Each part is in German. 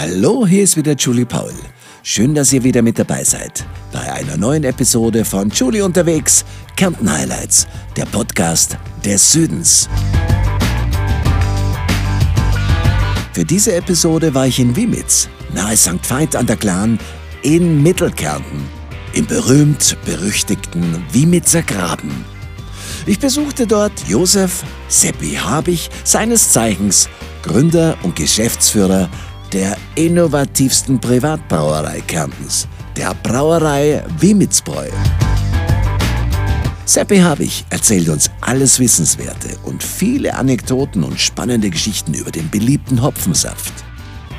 Hallo, hier ist wieder Julie Paul. Schön, dass ihr wieder mit dabei seid bei einer neuen Episode von Julie unterwegs, Kärnten Highlights, der Podcast des Südens. Für diese Episode war ich in Wimitz, nahe St. Veit an der Glan, in Mittelkärnten, im berühmt-berüchtigten Wimitzer Graben. Ich besuchte dort Josef Seppi Habich, seines Zeichens Gründer und Geschäftsführer der innovativsten Privatbrauerei Kärntens, der Brauerei Wimitzbräu. Seppi Habich erzählt uns alles Wissenswerte und viele Anekdoten und spannende Geschichten über den beliebten Hopfensaft.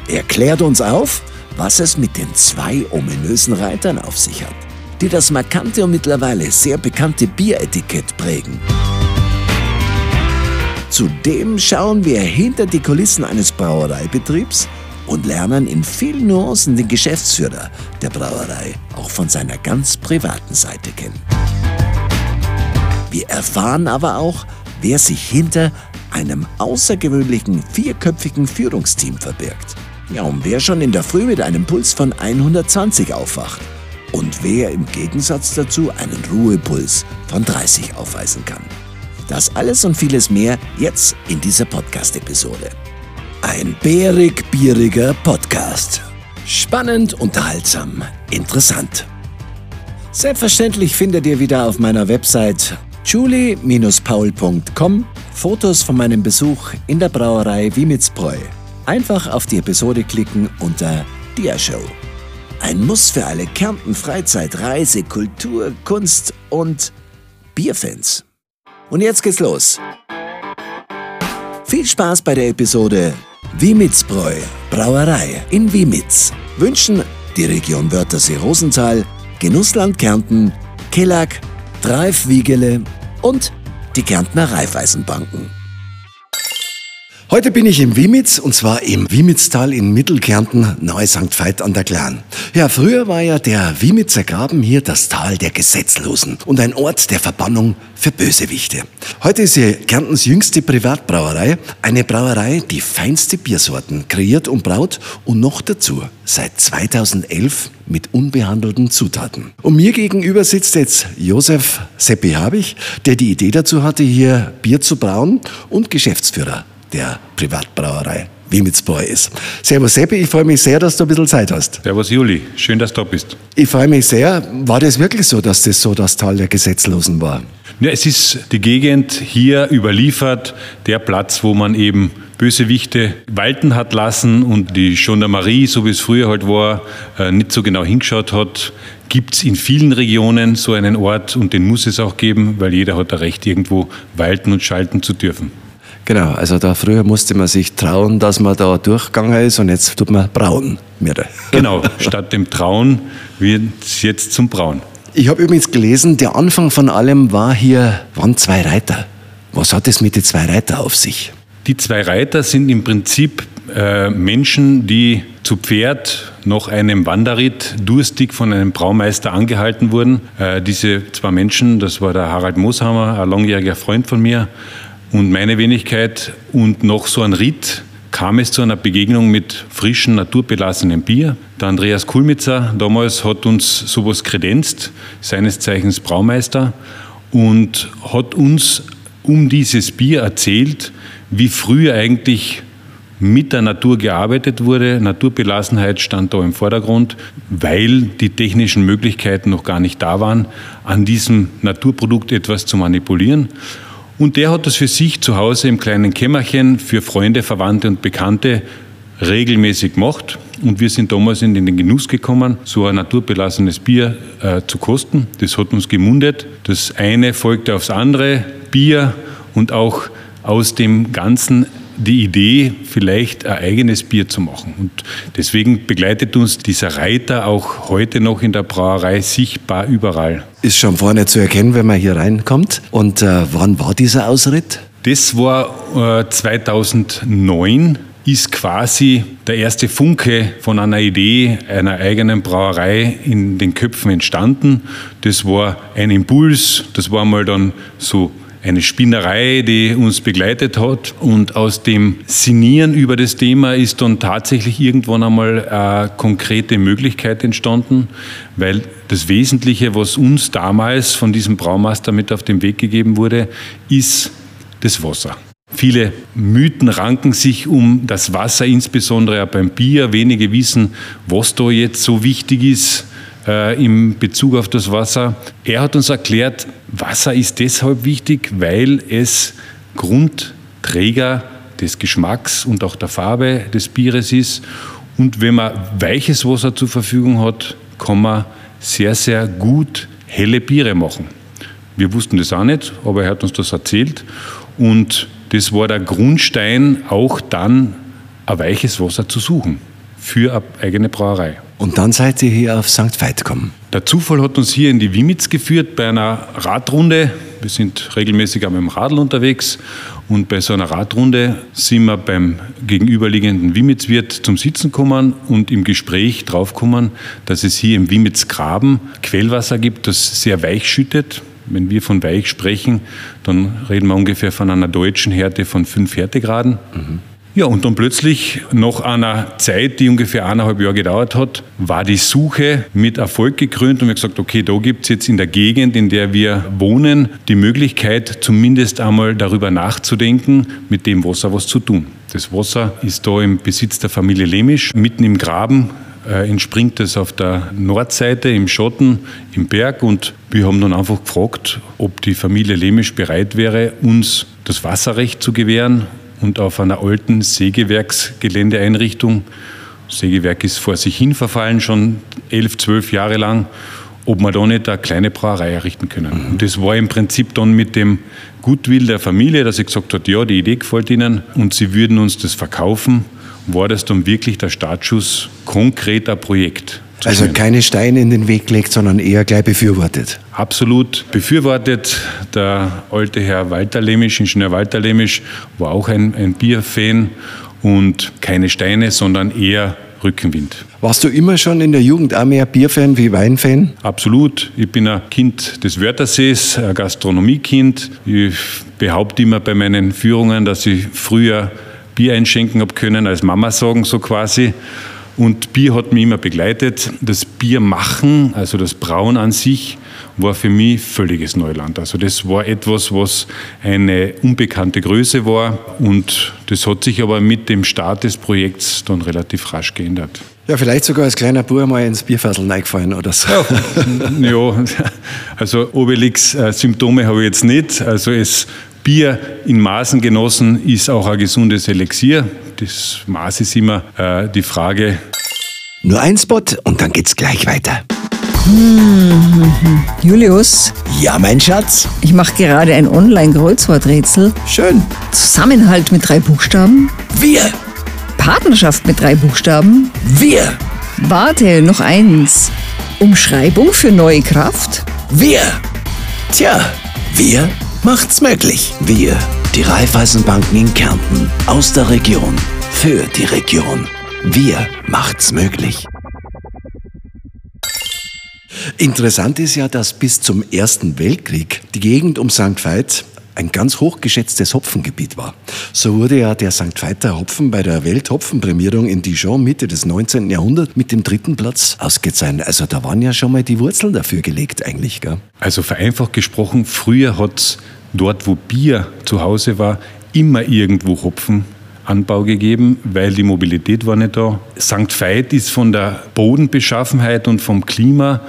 Er klärt uns auf, was es mit den zwei ominösen Reitern auf sich hat, die das markante und mittlerweile sehr bekannte Bieretikett prägen. Zudem schauen wir hinter die Kulissen eines Brauereibetriebs und lernen in vielen Nuancen den Geschäftsführer der Brauerei auch von seiner ganz privaten Seite kennen. Wir erfahren aber auch, wer sich hinter einem außergewöhnlichen vierköpfigen Führungsteam verbirgt. Ja, und wer schon in der Früh mit einem Puls von 120 aufwacht und wer im Gegensatz dazu einen Ruhepuls von 30 aufweisen kann. Das alles und vieles mehr jetzt in dieser Podcast-Episode. Ein bärig-bieriger Podcast. Spannend, unterhaltsam, interessant. Selbstverständlich findet ihr wieder auf meiner Website julie-paul.com Fotos von meinem Besuch in der Brauerei Wimitzbräu. Einfach auf die Episode klicken unter Dia-Show. Ein Muss für alle Kärnten Freizeit, Reise, Kultur, Kunst und Bierfans. Und jetzt geht's los. Viel Spaß bei der Episode Wimitzbräu, Brauerei in Wimitz. Wünschen die Region Wörthersee-Rosenthal, Genussland Kärnten, Kellag, Dreif Wiegele und die Kärntner Raiffeisenbanken. Heute bin ich im Wimitz und zwar im Wimitztal in Mittelkärnten nahe St. Veit an der Glan. Ja, früher war ja der Wimitzer Graben hier das Tal der Gesetzlosen und ein Ort der Verbannung für Bösewichte. Heute ist sie Kärntens jüngste Privatbrauerei, eine Brauerei, die feinste Biersorten kreiert und braut und noch dazu seit 2011 mit unbehandelten Zutaten. Und mir gegenüber sitzt jetzt Josef Seppi Habich, der die Idee dazu hatte, hier Bier zu brauen und Geschäftsführer der Privatbrauerei Wimitzbräu ist. Servus Seppi, ich freue mich sehr, dass du ein bisschen Zeit hast. Servus Juli, schön, dass du da bist. Ich freue mich sehr. War das wirklich so, dass das so das Tal der Gesetzlosen war? Ja, es ist die Gegend hier überliefert, der Platz, wo man eben Bösewichte walten hat lassen und die Gendarmerie, so wie es früher halt war, äh, nicht so genau hingeschaut hat. Gibt es in vielen Regionen so einen Ort und den muss es auch geben, weil jeder hat ein Recht, irgendwo walten und schalten zu dürfen. Genau, also da früher musste man sich trauen, dass man da durchgegangen ist und jetzt tut man brauen. Mehr. Genau, statt dem Trauen wird es jetzt zum Brauen. Ich habe übrigens gelesen, der Anfang von allem war hier, waren zwei Reiter. Was hat es mit den zwei Reiter auf sich? Die zwei Reiter sind im Prinzip äh, Menschen, die zu Pferd nach einem Wanderritt durstig von einem Braumeister angehalten wurden. Äh, diese zwei Menschen, das war der Harald Mooshammer, ein langjähriger Freund von mir, und meine Wenigkeit und noch so ein Ritt kam es zu einer Begegnung mit frischem, naturbelassenem Bier. Der Andreas Kulmitzer damals hat uns sowas kredenzt, seines Zeichens Braumeister, und hat uns um dieses Bier erzählt, wie früher eigentlich mit der Natur gearbeitet wurde. Naturbelassenheit stand da im Vordergrund, weil die technischen Möglichkeiten noch gar nicht da waren, an diesem Naturprodukt etwas zu manipulieren. Und der hat das für sich zu Hause im kleinen Kämmerchen für Freunde, Verwandte und Bekannte regelmäßig gemacht. Und wir sind damals in den Genuss gekommen, so ein naturbelassenes Bier äh, zu kosten. Das hat uns gemundet. Das eine folgte aufs andere, Bier und auch aus dem Ganzen die Idee, vielleicht ein eigenes Bier zu machen. Und deswegen begleitet uns dieser Reiter auch heute noch in der Brauerei sichtbar überall. Ist schon vorne zu erkennen, wenn man hier reinkommt. Und äh, wann war dieser Ausritt? Das war äh, 2009 ist quasi der erste Funke von einer Idee einer eigenen Brauerei in den Köpfen entstanden. Das war ein Impuls, das war mal dann so eine Spinnerei, die uns begleitet hat. Und aus dem Sinieren über das Thema ist dann tatsächlich irgendwann einmal eine konkrete Möglichkeit entstanden, weil das Wesentliche, was uns damals von diesem Braumeister mit auf den Weg gegeben wurde, ist das Wasser. Viele Mythen ranken sich um das Wasser, insbesondere beim Bier. Wenige wissen, was da jetzt so wichtig ist äh, im Bezug auf das Wasser. Er hat uns erklärt, Wasser ist deshalb wichtig, weil es Grundträger des Geschmacks und auch der Farbe des Bieres ist. Und wenn man weiches Wasser zur Verfügung hat, kann man sehr, sehr gut helle Biere machen. Wir wussten das auch nicht, aber er hat uns das erzählt. Und das war der Grundstein, auch dann ein weiches Wasser zu suchen für eine eigene Brauerei. Und dann seid ihr hier auf St. Veit gekommen. Der Zufall hat uns hier in die Wimitz geführt bei einer Radrunde. Wir sind regelmäßig auch mit dem Radl unterwegs und bei so einer Radrunde sind wir beim gegenüberliegenden Wimitzwirt zum Sitzen gekommen und im Gespräch draufgekommen, dass es hier im Wimitzgraben Quellwasser gibt, das sehr weich schüttet. Wenn wir von weich sprechen, dann reden wir ungefähr von einer deutschen Härte von 5 Härtegraden. Mhm. Ja, und dann plötzlich, nach einer Zeit, die ungefähr eineinhalb Jahre gedauert hat, war die Suche mit Erfolg gekrönt und wir haben gesagt, okay, da gibt es jetzt in der Gegend, in der wir wohnen, die Möglichkeit, zumindest einmal darüber nachzudenken, mit dem Wasser was zu tun. Das Wasser ist da im Besitz der Familie Lemisch, mitten im Graben, äh, entspringt es auf der Nordseite im Schotten, im Berg. Und wir haben dann einfach gefragt, ob die Familie Lemisch bereit wäre, uns das Wasserrecht zu gewähren und auf einer alten Sägewerksgeländeeinrichtung. Das Sägewerk ist vor sich hin verfallen, schon elf, zwölf Jahre lang, ob wir da nicht eine kleine Brauerei errichten können. Mhm. Und das war im Prinzip dann mit dem Gutwill der Familie, dass sie gesagt hat, ja, die Idee gefällt ihnen und sie würden uns das verkaufen, war das dann wirklich der Startschuss konkreter Projekt. Also keine Steine in den Weg gelegt, sondern eher gleich befürwortet. Absolut befürwortet. Der alte Herr Walter Lemisch, Ingenieur Walter Lemisch, war auch ein, ein Bierfan und keine Steine, sondern eher Rückenwind. Warst du immer schon in der Jugend auch mehr Bierfan wie Weinfan? Absolut. Ich bin ein Kind des Wörthersees, ein Gastronomiekind. Ich behaupte immer bei meinen Führungen, dass ich früher Bier einschenken habe können, als Mama sagen, so quasi. Und Bier hat mich immer begleitet. Das Bier machen, also das Brauen an sich, war für mich völliges Neuland. Also das war etwas, was eine unbekannte Größe war und das hat sich aber mit dem Start des Projekts dann relativ rasch geändert. Ja, vielleicht sogar als kleiner Bub mal ins Bierfassel reingefallen oder so. Ja, ja also Obelix-Symptome habe ich jetzt nicht. Also es Bier in Maßen genossen ist auch ein gesundes Elixier. Das Maß ist immer äh, die Frage. Nur ein Spot und dann geht's gleich weiter. Hm, Julius? Ja, mein Schatz? Ich mache gerade ein Online-Kreuzworträtsel. Schön. Zusammenhalt mit drei Buchstaben. Wir. Partnerschaft mit drei Buchstaben. Wir. Warte, noch eins. Umschreibung für neue Kraft. Wir. Tja, wir macht's möglich. Wir, die Raiffeisenbanken in Kärnten, aus der Region, für die Region. Wir macht's möglich. Interessant ist ja, dass bis zum Ersten Weltkrieg die Gegend um St. Veit ein ganz hochgeschätztes Hopfengebiet war. So wurde ja der St. Veiter Hopfen bei der Welthopfenprämierung in Dijon Mitte des 19. Jahrhunderts mit dem dritten Platz ausgezeichnet. Also da waren ja schon mal die Wurzeln dafür gelegt eigentlich. Gell? Also vereinfacht gesprochen, früher hat es dort, wo Bier zu Hause war, immer irgendwo Hopfenanbau gegeben, weil die Mobilität war nicht da. St. Veit ist von der Bodenbeschaffenheit und vom Klima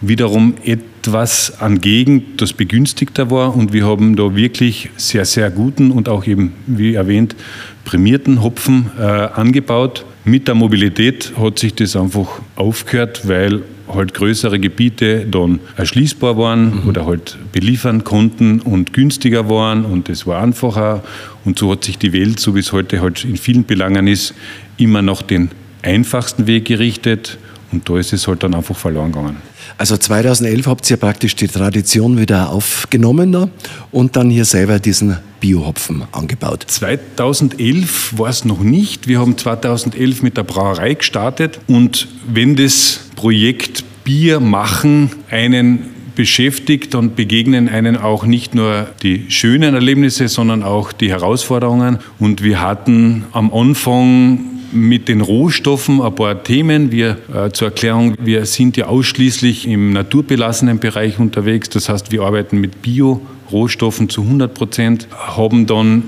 wiederum etwas an Gegend, das begünstigter war. Und wir haben da wirklich sehr, sehr guten und auch eben, wie erwähnt, prämierten Hopfen äh, angebaut. Mit der Mobilität hat sich das einfach aufgehört, weil halt größere Gebiete dann erschließbar waren mhm. oder halt beliefern konnten und günstiger waren und es war einfacher. Und so hat sich die Welt, so wie es heute halt in vielen Belangen ist, immer nach den einfachsten Weg gerichtet und da ist es halt dann einfach verloren gegangen. Also 2011 habt ihr praktisch die Tradition wieder aufgenommen und dann hier selber diesen Biohopfen angebaut. 2011 war es noch nicht. Wir haben 2011 mit der Brauerei gestartet und wenn das Projekt Bier machen einen beschäftigt und begegnen einen auch nicht nur die schönen Erlebnisse, sondern auch die Herausforderungen. Und wir hatten am Anfang mit den Rohstoffen ein paar Themen. Wir äh, zur Erklärung, wir sind ja ausschließlich im naturbelassenen Bereich unterwegs. Das heißt, wir arbeiten mit Bio-Rohstoffen zu 100 Prozent, haben dann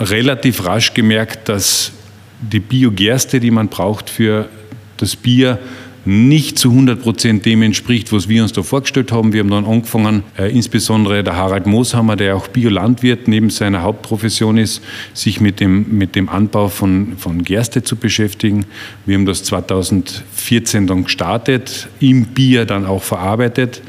relativ rasch gemerkt, dass die Biogerste, die man braucht für das Bier, nicht zu 100 Prozent dem entspricht, was wir uns da vorgestellt haben. Wir haben dann angefangen, äh, insbesondere der Harald Mooshammer, der auch Biolandwirt neben seiner Hauptprofession ist, sich mit dem, mit dem Anbau von, von Gerste zu beschäftigen. Wir haben das 2014 dann gestartet, im Bier dann auch verarbeitet.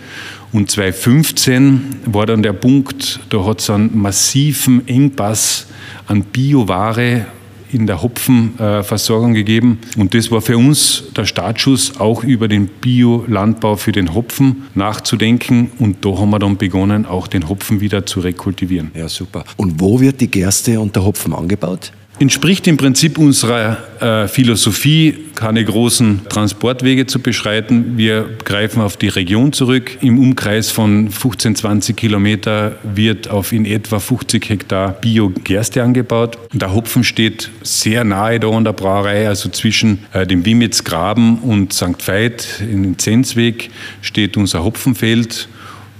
Und 2015 war dann der Punkt, da hat es einen massiven Engpass an Bioware in der Hopfenversorgung gegeben. Und das war für uns der Startschuss, auch über den Biolandbau für den Hopfen nachzudenken. Und da haben wir dann begonnen, auch den Hopfen wieder zu rekultivieren. Ja, super. Und wo wird die Gerste und der Hopfen angebaut? Entspricht im Prinzip unserer äh, Philosophie, keine großen Transportwege zu beschreiten. Wir greifen auf die Region zurück. Im Umkreis von 15, 20 Kilometer wird auf in etwa 50 Hektar Bio-Gerste angebaut. Der Hopfen steht sehr nahe da an der Brauerei, also zwischen äh, dem Wimitzgraben und St. Veit in Zenzweg steht unser Hopfenfeld.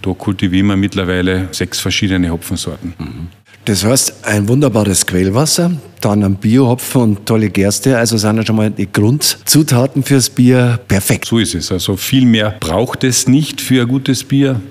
Da kultivieren wir mittlerweile sechs verschiedene Hopfensorten. Mhm. Das heißt, ein wunderbares Quellwasser, dann ein Biohopfen und tolle Gerste, also sind ja schon mal die Grundzutaten fürs Bier perfekt. So ist es. Also viel mehr braucht es nicht für ein gutes Bier. Ein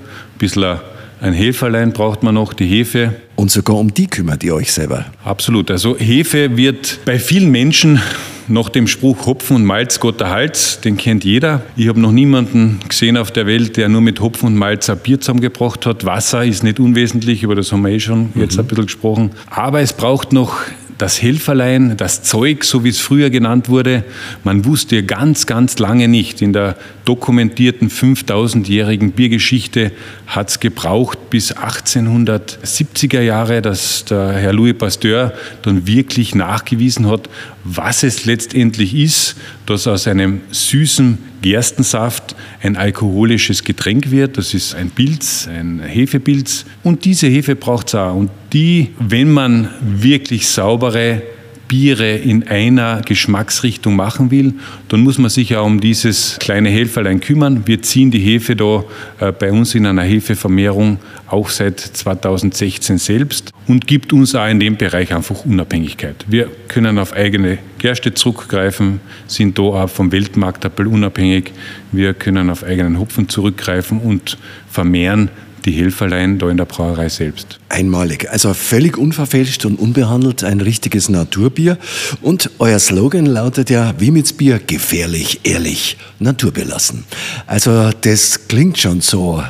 bisschen ein Heferlein braucht man noch, die Hefe. Und sogar um die kümmert ihr euch selber. Absolut. Also Hefe wird bei vielen Menschen nach dem Spruch Hopfen und Malz Gott der Hals, den kennt jeder. Ich habe noch niemanden gesehen auf der Welt, der nur mit Hopfen und Malz ein Bier zusammengebracht hat. Wasser ist nicht unwesentlich, über das haben wir eh schon jetzt mhm. ein bisschen gesprochen. Aber es braucht noch das Helferlein, das Zeug, so wie es früher genannt wurde, man wusste ganz, ganz lange nicht. In der dokumentierten 5000-jährigen Biergeschichte hat es gebraucht bis 1870er Jahre, dass der Herr Louis Pasteur dann wirklich nachgewiesen hat, was es letztendlich ist, dass aus einem süßen Gerstensaft ein alkoholisches Getränk wird. Das ist ein Pilz, ein Hefepilz. Und diese Hefe braucht es auch. Und die, wenn man wirklich saubere Biere in einer Geschmacksrichtung machen will, dann muss man sich ja um dieses kleine Helferlein kümmern. Wir ziehen die Hefe da äh, bei uns in einer Hefevermehrung auch seit 2016 selbst und gibt uns auch in dem Bereich einfach Unabhängigkeit. Wir können auf eigene Gerste zurückgreifen, sind da auch vom Weltmarkt ein bisschen unabhängig. Wir können auf eigenen Hopfen zurückgreifen und vermehren die Helferlein da in der Brauerei selbst. Einmalig, also völlig unverfälscht und unbehandelt, ein richtiges Naturbier. Und euer Slogan lautet ja, wie mit Bier, gefährlich, ehrlich, naturbelassen. Also das klingt schon so,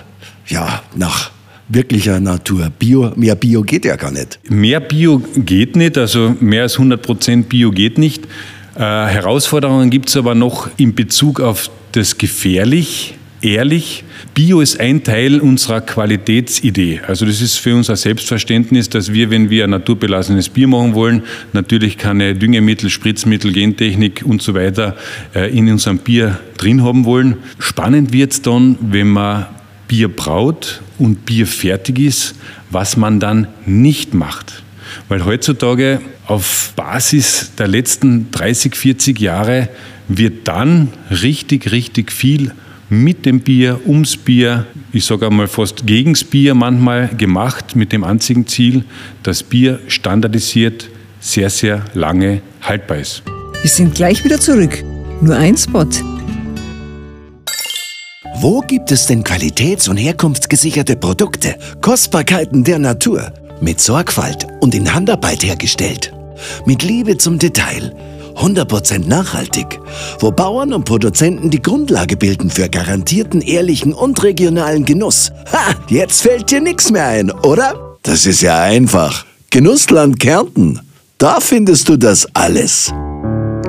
ja, nach wirklicher Natur. Bio, mehr Bio geht ja gar nicht. Mehr Bio geht nicht, also mehr als 100 Prozent Bio geht nicht. Äh, Herausforderungen gibt es aber noch in Bezug auf das gefährlich ehrlich. Bio ist ein Teil unserer Qualitätsidee. Also das ist für uns ein Selbstverständnis, dass wir, wenn wir ein naturbelassenes Bier machen wollen, natürlich keine Düngemittel, Spritzmittel, Gentechnik und so weiter äh, in unserem Bier drin haben wollen. Spannend wird es dann, wenn man Bier braut und Bier fertig ist, was man dann nicht macht. Weil heutzutage auf Basis der letzten 30, 40 Jahre wird dann richtig, richtig viel mit dem Bier, ums Bier, ich sage einmal fast gegens Bier manchmal gemacht, mit dem einzigen Ziel, dass Bier standardisiert sehr, sehr lange haltbar ist. Wir sind gleich wieder zurück. Nur ein Spot. Wo gibt es denn qualitäts- und herkunftsgesicherte Produkte, Kostbarkeiten der Natur, mit Sorgfalt und in Handarbeit hergestellt, mit Liebe zum Detail 100% nachhaltig, wo Bauern und Produzenten die Grundlage bilden für garantierten, ehrlichen und regionalen Genuss. Ha, jetzt fällt dir nichts mehr ein, oder? Das ist ja einfach. Genussland Kärnten. Da findest du das alles.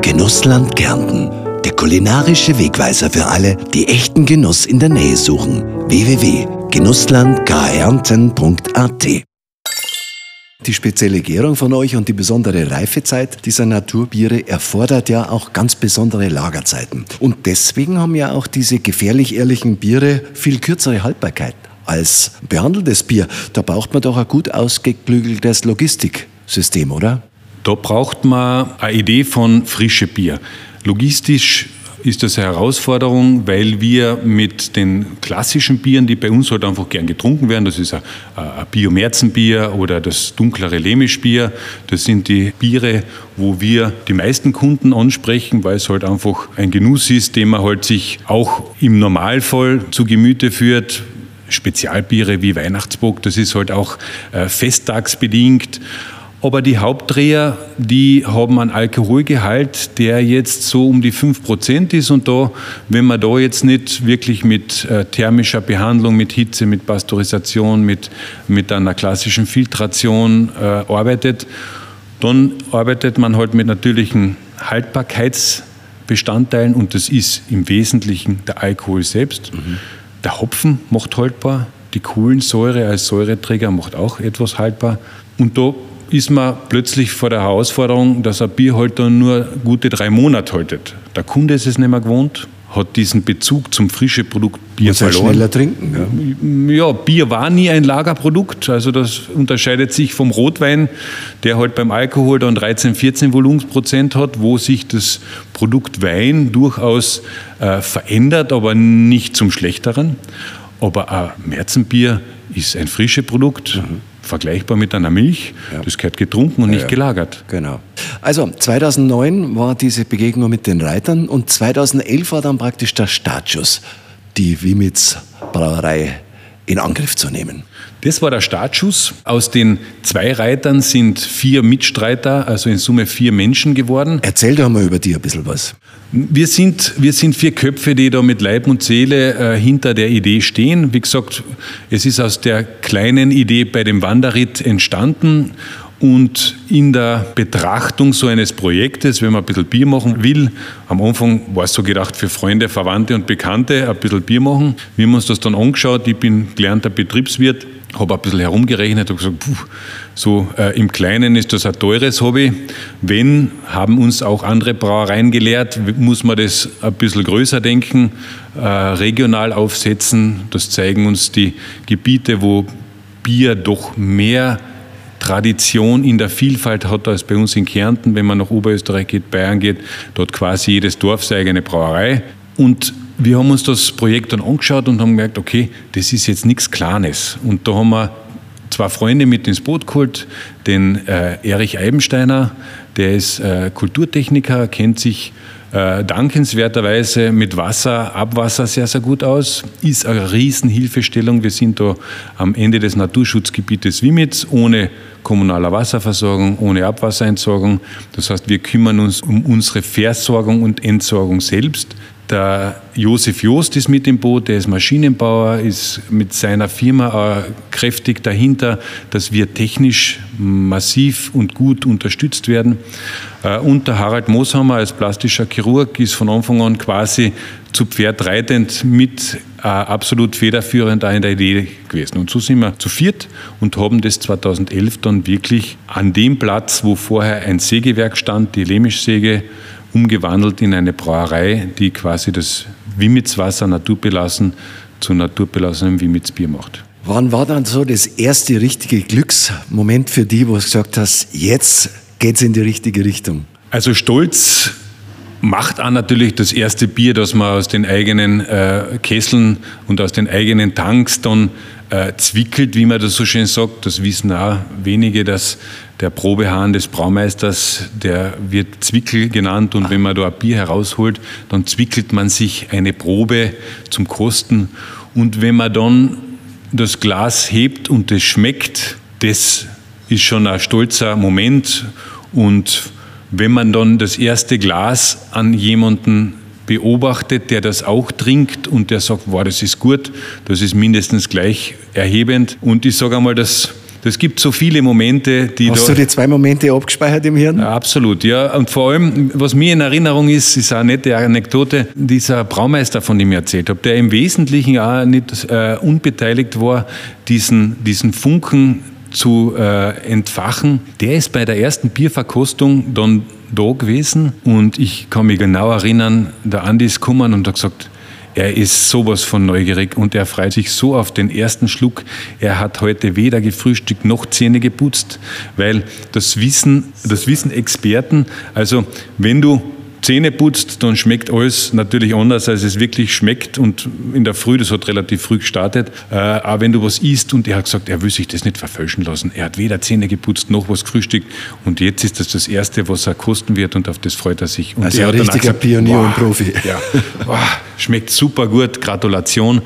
Genussland Kärnten. Der kulinarische Wegweiser für alle, die echten Genuss in der Nähe suchen. www.genusslandkärnten.at Die spezielle Gärung von euch und die besondere Reifezeit dieser Naturbiere erfordert ja auch ganz besondere Lagerzeiten. Und deswegen haben ja auch diese gefährlich ehrlichen Biere viel kürzere Haltbarkeit als behandeltes Bier. Da braucht man doch ein gut ausgeklügeltes Logistiksystem, oder? Da braucht man eine Idee von frische Bier. Logistisch ist das eine Herausforderung, weil wir mit den klassischen Bieren, die bei uns halt einfach gern getrunken werden, das ist ein, ein Biomerzenbier oder das dunklere Lemischbier, das sind die Biere, wo wir die meisten Kunden ansprechen, weil es halt einfach ein Genuss ist, den man halt sich auch im Normalfall zu Gemüte führt, Spezialbiere wie Weihnachtsbock, das ist halt auch äh, festtagsbedingt. Aber die Hauptdreher, die haben einen Alkoholgehalt, der jetzt so um die 5% ist. Und da, wenn man da jetzt nicht wirklich mit äh, thermischer Behandlung, mit Hitze, mit Pasteurisation, mit, mit einer klassischen Filtration äh, arbeitet, dann arbeitet man halt mit natürlichen Haltbarkeitsbestandteilen und das ist im Wesentlichen der Alkohol selbst. Mhm. Der Hopfen macht haltbar, die Kohlensäure als Säureträger macht auch etwas haltbar. Und da ist man plötzlich vor der Herausforderung, dass ein Bier halt dann nur gute drei Monate haltet. Der Kunde ist es nicht mehr gewohnt, hat diesen Bezug zum frischen Produkt Bier Muss verloren. schneller trinken. Ja. ja, Bier war nie ein Lagerprodukt. Also das unterscheidet sich vom Rotwein, der halt beim Alkohol dann 13, 14 Volumensprozent hat, wo sich das Produkt Wein durchaus äh, verändert, aber nicht zum Schlechteren. Aber ein Märzenbier ist ein frisches Produkt. Mhm vergleichbar mit einer Milch. Ja. Das gehört getrunken und ja, nicht gelagert. Genau. Also 2009 war diese Begegnung mit den Reitern und 2011 war dann praktisch der Startschuss, die Wimitz Brauerei in Angriff zu nehmen. Das war der Startschuss. Aus den zwei Reitern sind vier Mitstreiter, also in Summe vier Menschen geworden. Erzähl doch mal über die ein bisschen was. Wir sind, wir sind vier Köpfe, die da mit Leib und Seele äh, hinter der Idee stehen. Wie gesagt, es ist aus der kleinen Idee bei dem Wanderritt entstanden und in der Betrachtung so eines Projektes, wenn man ein bisschen Bier machen will, am Anfang war es so gedacht für Freunde, Verwandte und Bekannte, ein bisschen Bier machen. Wir haben uns das dann angeschaut, ich bin gelernter Betriebswirt, habe ein bisschen herumgerechnet und gesagt, puh, so äh, im Kleinen ist das ein teures Hobby. Wenn, haben uns auch andere Brauereien gelehrt, muss man das ein bisschen größer denken, äh, regional aufsetzen. Das zeigen uns die Gebiete, wo Bier doch mehr Tradition in der Vielfalt hat als bei uns in Kärnten, wenn man nach Oberösterreich geht, Bayern geht, dort quasi jedes Dorf seine eigene Brauerei. Und wir haben uns das Projekt dann angeschaut und haben gemerkt, okay, das ist jetzt nichts Kleines. Und da haben wir zwei Freunde mit ins Boot geholt, den äh, Erich Eibensteiner, der ist äh, Kulturtechniker, kennt sich äh, dankenswerterweise mit Wasser, Abwasser sehr, sehr gut aus. Ist eine Riesenhilfestellung. Wir sind da am Ende des Naturschutzgebietes Wimitz ohne kommunaler Wasserversorgung, ohne Abwasserentsorgung. Das heißt, wir kümmern uns um unsere Versorgung und Entsorgung selbst. Der Josef Joost ist mit im Boot, der ist Maschinenbauer, ist mit seiner Firma kräftig dahinter, dass wir technisch massiv und gut unterstützt werden. Äh, und der Harald Mooshammer als plastischer Chirurg ist von Anfang an quasi zu Pferd reitend mit äh, absolut federführend in der Idee gewesen. Und so sind wir zu viert und haben das 2011 dann wirklich an dem Platz, wo vorher ein Sägewerk stand, die Lemischsäge, umgewandelt in eine Brauerei, die quasi das Wimitzwasser naturbelassen zu naturbelassenem Wimitzbier macht. Wann war dann so das erste richtige Glücksmoment für die, wo du gesagt hast, jetzt geht es in die richtige Richtung? Also Stolz macht an natürlich das erste Bier, das man aus den eigenen äh, Kesseln und aus den eigenen Tanks dann äh, zwickelt, wie man das so schön sagt. Das wissen auch wenige, dass der Probehahn des Braumeisters, der wird Zwickel genannt. Und wenn man da ein Bier herausholt, dann zwickelt man sich eine Probe zum Kosten. Und wenn man dann das Glas hebt und es schmeckt, das ist schon ein stolzer Moment. Und wenn man dann das erste Glas an jemanden beobachtet, der das auch trinkt und der sagt, wow, das ist gut, das ist mindestens gleich erhebend. Und ich sage einmal, das, das gibt so viele Momente, die. Hast du die zwei Momente abgespeichert im Hirn? Ja, absolut, ja. Und vor allem, was mir in Erinnerung ist, ist eine nette Anekdote, dieser Braumeister, von dem ich erzählt habe, der im Wesentlichen auch nicht äh, unbeteiligt war, diesen, diesen Funken zu äh, entfachen. Der ist bei der ersten Bierverkostung dann da gewesen und ich kann mich genau erinnern, der Andi ist gekommen und hat gesagt, er ist sowas von neugierig und er freut sich so auf den ersten Schluck. Er hat heute weder gefrühstückt noch Zähne geputzt, weil das wissen, das wissen Experten. Also wenn du Zähne putzt, dann schmeckt alles natürlich anders, als es wirklich schmeckt. Und in der Früh, das hat relativ früh gestartet, äh, aber wenn du was isst und er hat gesagt, er will sich das nicht verfälschen lassen. Er hat weder Zähne geputzt noch was gefrühstückt. Und jetzt ist das das Erste, was er kosten wird und auf das freut er sich. Und also er ein richtiger gesagt, Pionier wow, und Profi. Ja, wow, schmeckt super gut, Gratulation.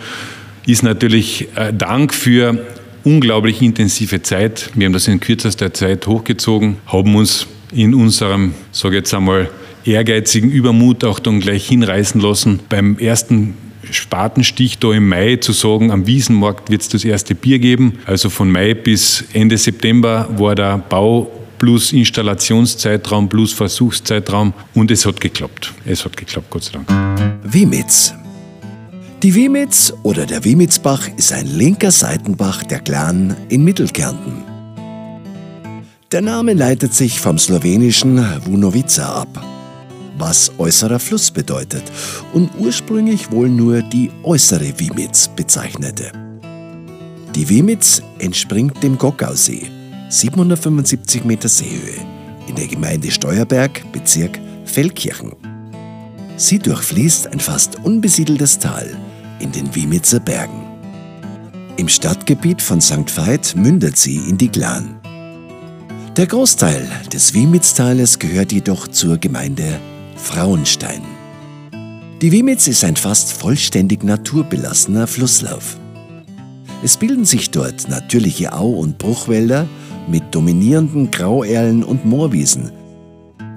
Ist natürlich äh, Dank für unglaublich intensive Zeit. Wir haben das in kürzester Zeit hochgezogen, haben uns in unserem, sage ich jetzt einmal, ehrgeizigen Übermut auch dann gleich hinreißen lassen, beim ersten Spatenstich da im Mai zu sagen, am Wiesenmarkt wird es das erste Bier geben. Also von Mai bis Ende September war der Bau plus Installationszeitraum plus Versuchszeitraum und es hat geklappt. Es hat geklappt, Gott sei Dank. Wimitz. Die Wimitz oder der Wimitzbach ist ein linker Seitenbach der Glan in Mittelkärnten. Der Name leitet sich vom slowenischen Vunovica ab was äußerer Fluss bedeutet und ursprünglich wohl nur die äußere Wimitz bezeichnete. Die Wimitz entspringt dem Gockausee, 775 Meter Seehöhe, in der Gemeinde Steuerberg, Bezirk Feldkirchen. Sie durchfließt ein fast unbesiedeltes Tal in den Wimitzer Bergen. Im Stadtgebiet von St. Veit mündet sie in die Glan. Der Großteil des Wimitztales gehört jedoch zur Gemeinde Frauenstein. Die Wimitz ist ein fast vollständig naturbelassener Flusslauf. Es bilden sich dort natürliche Au- und Bruchwälder mit dominierenden Grauerlen und Moorwiesen,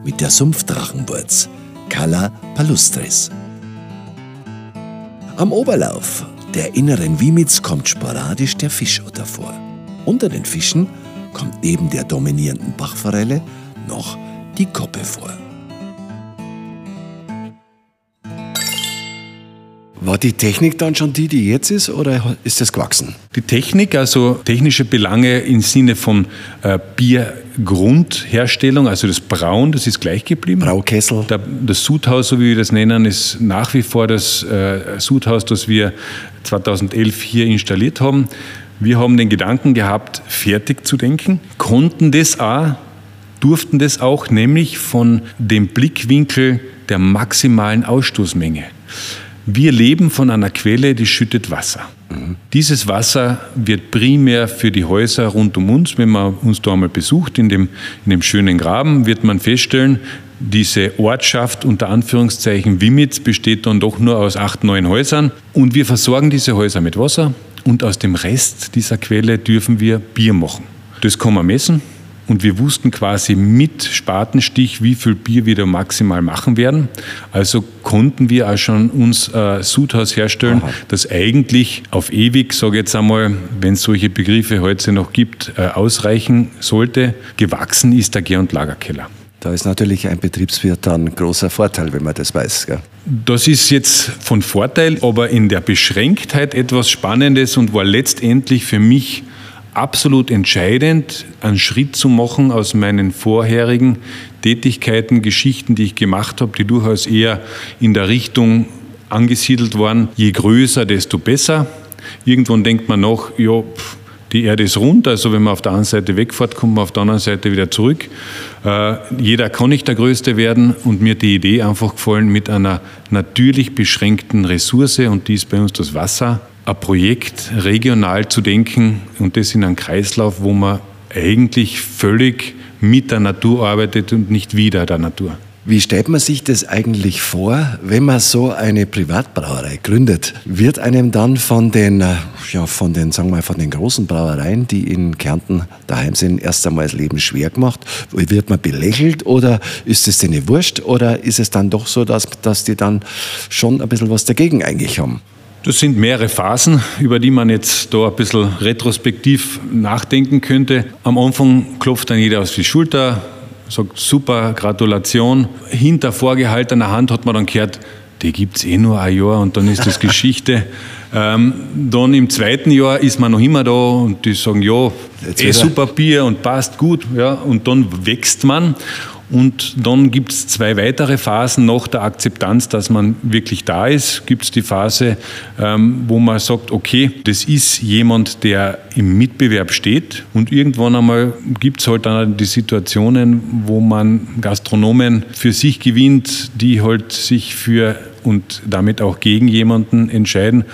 mit der Sumpfdrachenwurz Calla palustris. Am Oberlauf der inneren Wimitz kommt sporadisch der Fischotter vor. Unter den Fischen kommt neben der dominierenden Bachforelle noch die Koppe vor. War die Technik dann schon die, die jetzt ist, oder ist das gewachsen? Die Technik, also technische Belange im Sinne von äh, Biergrundherstellung, also das Brauen, das ist gleich geblieben. Braukessel. Der, das Sudhaus, so wie wir das nennen, ist nach wie vor das äh, Sudhaus, das wir 2011 hier installiert haben. Wir haben den Gedanken gehabt, fertig zu denken, konnten das auch, durften das auch, nämlich von dem Blickwinkel der maximalen Ausstoßmenge. Wir leben von einer Quelle, die schüttet Wasser. Mhm. Dieses Wasser wird primär für die Häuser rund um uns, wenn man uns da einmal besucht, in dem, in dem schönen Graben, wird man feststellen, diese Ortschaft unter Anführungszeichen Wimitz besteht dann doch nur aus acht, neun Häusern und wir versorgen diese Häuser mit Wasser und aus dem Rest dieser Quelle dürfen wir Bier machen. Das kann man messen und wir wussten quasi mit Spatenstich, wie viel Bier wir da maximal machen werden. Also konnten wir auch schon uns äh, Sudhaus herstellen, Aha. das eigentlich auf ewig, sage ich jetzt einmal, wenn es solche Begriffe heute noch gibt, äh, ausreichen sollte. Gewachsen ist der Gär- und Lagerkeller. Da ist natürlich ein Betriebswirt dann großer Vorteil, wenn man das weiß. Gell? Das ist jetzt von Vorteil, aber in der Beschränktheit etwas Spannendes und war letztendlich für mich absolut entscheidend, einen Schritt zu machen aus meinen vorherigen Tätigkeiten, Geschichten, die ich gemacht habe, die durchaus eher in der Richtung angesiedelt waren, je größer, desto besser. Irgendwann denkt man noch, ja, die Erde ist rund, also wenn man auf der einen Seite wegfährt, kommt man auf der anderen Seite wieder zurück. Äh, jeder kann nicht der Größte werden. Und mir die Idee einfach gefallen, mit einer natürlich beschränkten Ressource, und die ist bei uns das Wasser, ein Projekt regional zu denken und das in einem Kreislauf, wo man eigentlich völlig mit der Natur arbeitet und nicht wieder der Natur. Wie stellt man sich das eigentlich vor, wenn man so eine Privatbrauerei gründet? Wird einem dann von den, äh, ja, von den, sagen wir mal, von den großen Brauereien, die in Kärnten daheim sind, erst einmal das Leben schwer gemacht? Wird man belächelt oder ist es denen wurscht oder ist es dann doch so, dass, dass die dann schon ein bisschen was dagegen eigentlich haben? Das sind mehrere Phasen, über die man jetzt da ein bisschen retrospektiv nachdenken könnte. Am Anfang klopft dann jeder auf die Schulter, sagt super, Gratulation. Hinter vorgehaltener Hand hat man dann gehört, die gibt es eh nur ein Jahr und dann ist das Geschichte. Ähm, dann im zweiten Jahr ist man noch immer da und die sagen, ja, eh super Bier und passt gut. Ja, und dann wächst man. Und dann gibt es zwei weitere Phasen nach der Akzeptanz, dass man wirklich da ist. Gibt es die Phase, ähm, wo man sagt, okay, das ist jemand, der im Mitbewerb steht. Und irgendwann einmal gibt es halt dann die Situationen, wo man Gastronomen für sich gewinnt, die halt sich für und damit auch gegen jemanden entscheiden.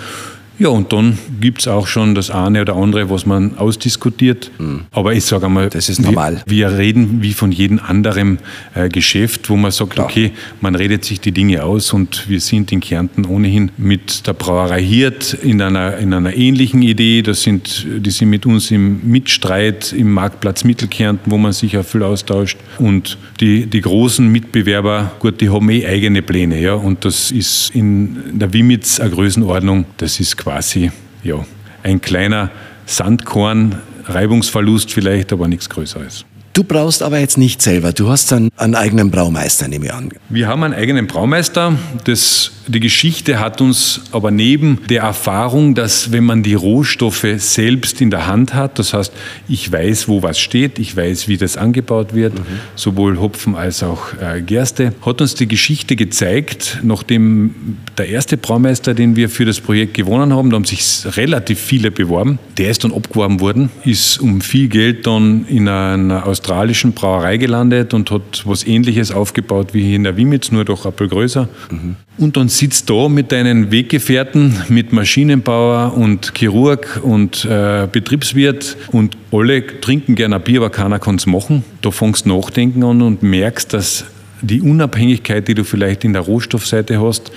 Ja, und dann gibt es auch schon das eine oder andere, was man ausdiskutiert. Mhm. Aber ich sage einmal, das ist normal. Wir, wir, reden wie von jedem anderen äh, Geschäft, wo man sagt, Klar. okay, man redet sich die Dinge aus und wir sind in Kärnten ohnehin mit der Brauerei Hirt in einer, in einer ähnlichen Idee. Das sind, die sind mit uns im Mitstreit im Marktplatz Mittelkärnten, wo man sich auch viel austauscht. Und die, die großen Mitbewerber, gut, die haben eh eigene Pläne. Ja? Und das ist in der Wimitz eine Größenordnung, das ist quasi ja, ein kleiner Sandkorn, Reibungsverlust vielleicht, aber nichts Größeres. Du brauchst aber jetzt nicht selber. Du hast dann einen eigenen Braumeister, nehme ich an. Wir haben einen eigenen Braumeister. Das, die Geschichte hat uns aber neben der Erfahrung, dass wenn man die Rohstoffe selbst in der Hand hat, das heißt, ich weiß, wo was steht, ich weiß, wie das angebaut wird, mhm. sowohl Hopfen als auch äh, Gerste, hat uns die Geschichte gezeigt, nachdem der erste Braumeister, den wir für das Projekt gewonnen haben, da haben sich relativ viele beworben, der ist dann abgeworben worden, ist um viel Geld dann in einer aus australischen Brauerei gelandet und hat was Ähnliches aufgebaut wie hier in der Wimitz, nur doch ein bisschen größer. Mhm. Und dann sitzt da mit deinen Weggefährten, mit Maschinenbauer und Chirurg und äh, Betriebswirt und alle trinken gerne Bier, aber keiner kann es machen. Da fängst du nachdenken an und merkst, dass die Unabhängigkeit, die du vielleicht in der Rohstoffseite hast,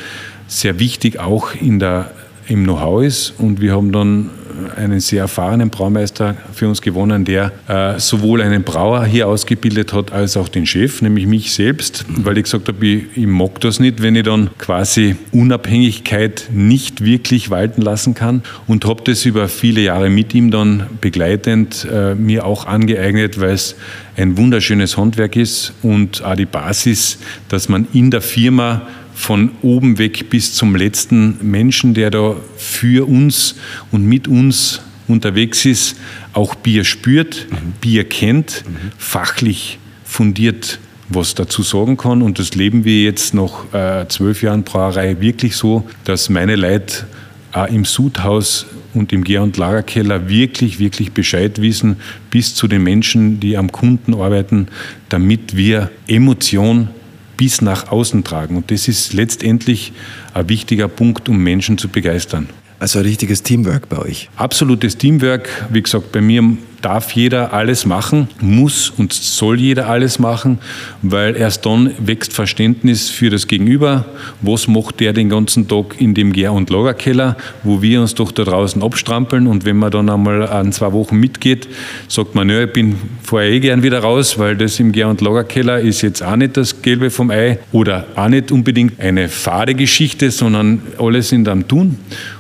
sehr wichtig auch in der, im Know-how ist. Und wir haben dann einen sehr erfahrenen Braumeister für uns gewonnen, der äh, sowohl einen Brauer hier ausgebildet hat, als auch den Chef, nämlich mich selbst, weil ich gesagt habe, ich, mag das nicht, wenn ich dann quasi Unabhängigkeit nicht wirklich walten lassen kann und habe das über viele Jahre mit ihm dann begleitend äh, mir auch angeeignet, weil es ein wunderschönes Handwerk ist und auch die Basis, dass man in der Firma von oben weg bis zum letzten Menschen, der da für uns und mit uns unterwegs ist, auch Bier spürt, mhm. Bier kennt, mhm. fachlich fundiert was dazu sagen kann. Und das leben wir jetzt nach äh, zwölf Jahren Brauerei wirklich so, dass meine Leute auch im Sudhaus und im Gär- und Lagerkeller wirklich, wirklich Bescheid wissen, bis zu den Menschen, die am Kunden arbeiten, damit wir Emotion bis nach außen tragen. Und das ist letztendlich ein wichtiger Punkt, um Menschen zu begeistern. Also ein richtiges Teamwork bei euch. Absolutes Teamwork. Wie gesagt, bei mir darf jeder alles machen, muss und soll jeder alles machen, weil erst dann wächst Verständnis für das Gegenüber. Was macht der den ganzen Tag in dem Gär- und Lagerkeller, wo wir uns doch da draußen abstrampeln und wenn man dann einmal an zwei Wochen mitgeht, sagt man, ich bin vorher eh gern wieder raus, weil das im Gär- und Lagerkeller ist jetzt auch nicht das Gelbe vom Ei oder auch nicht unbedingt eine fade Geschichte, sondern alles sind am Tun.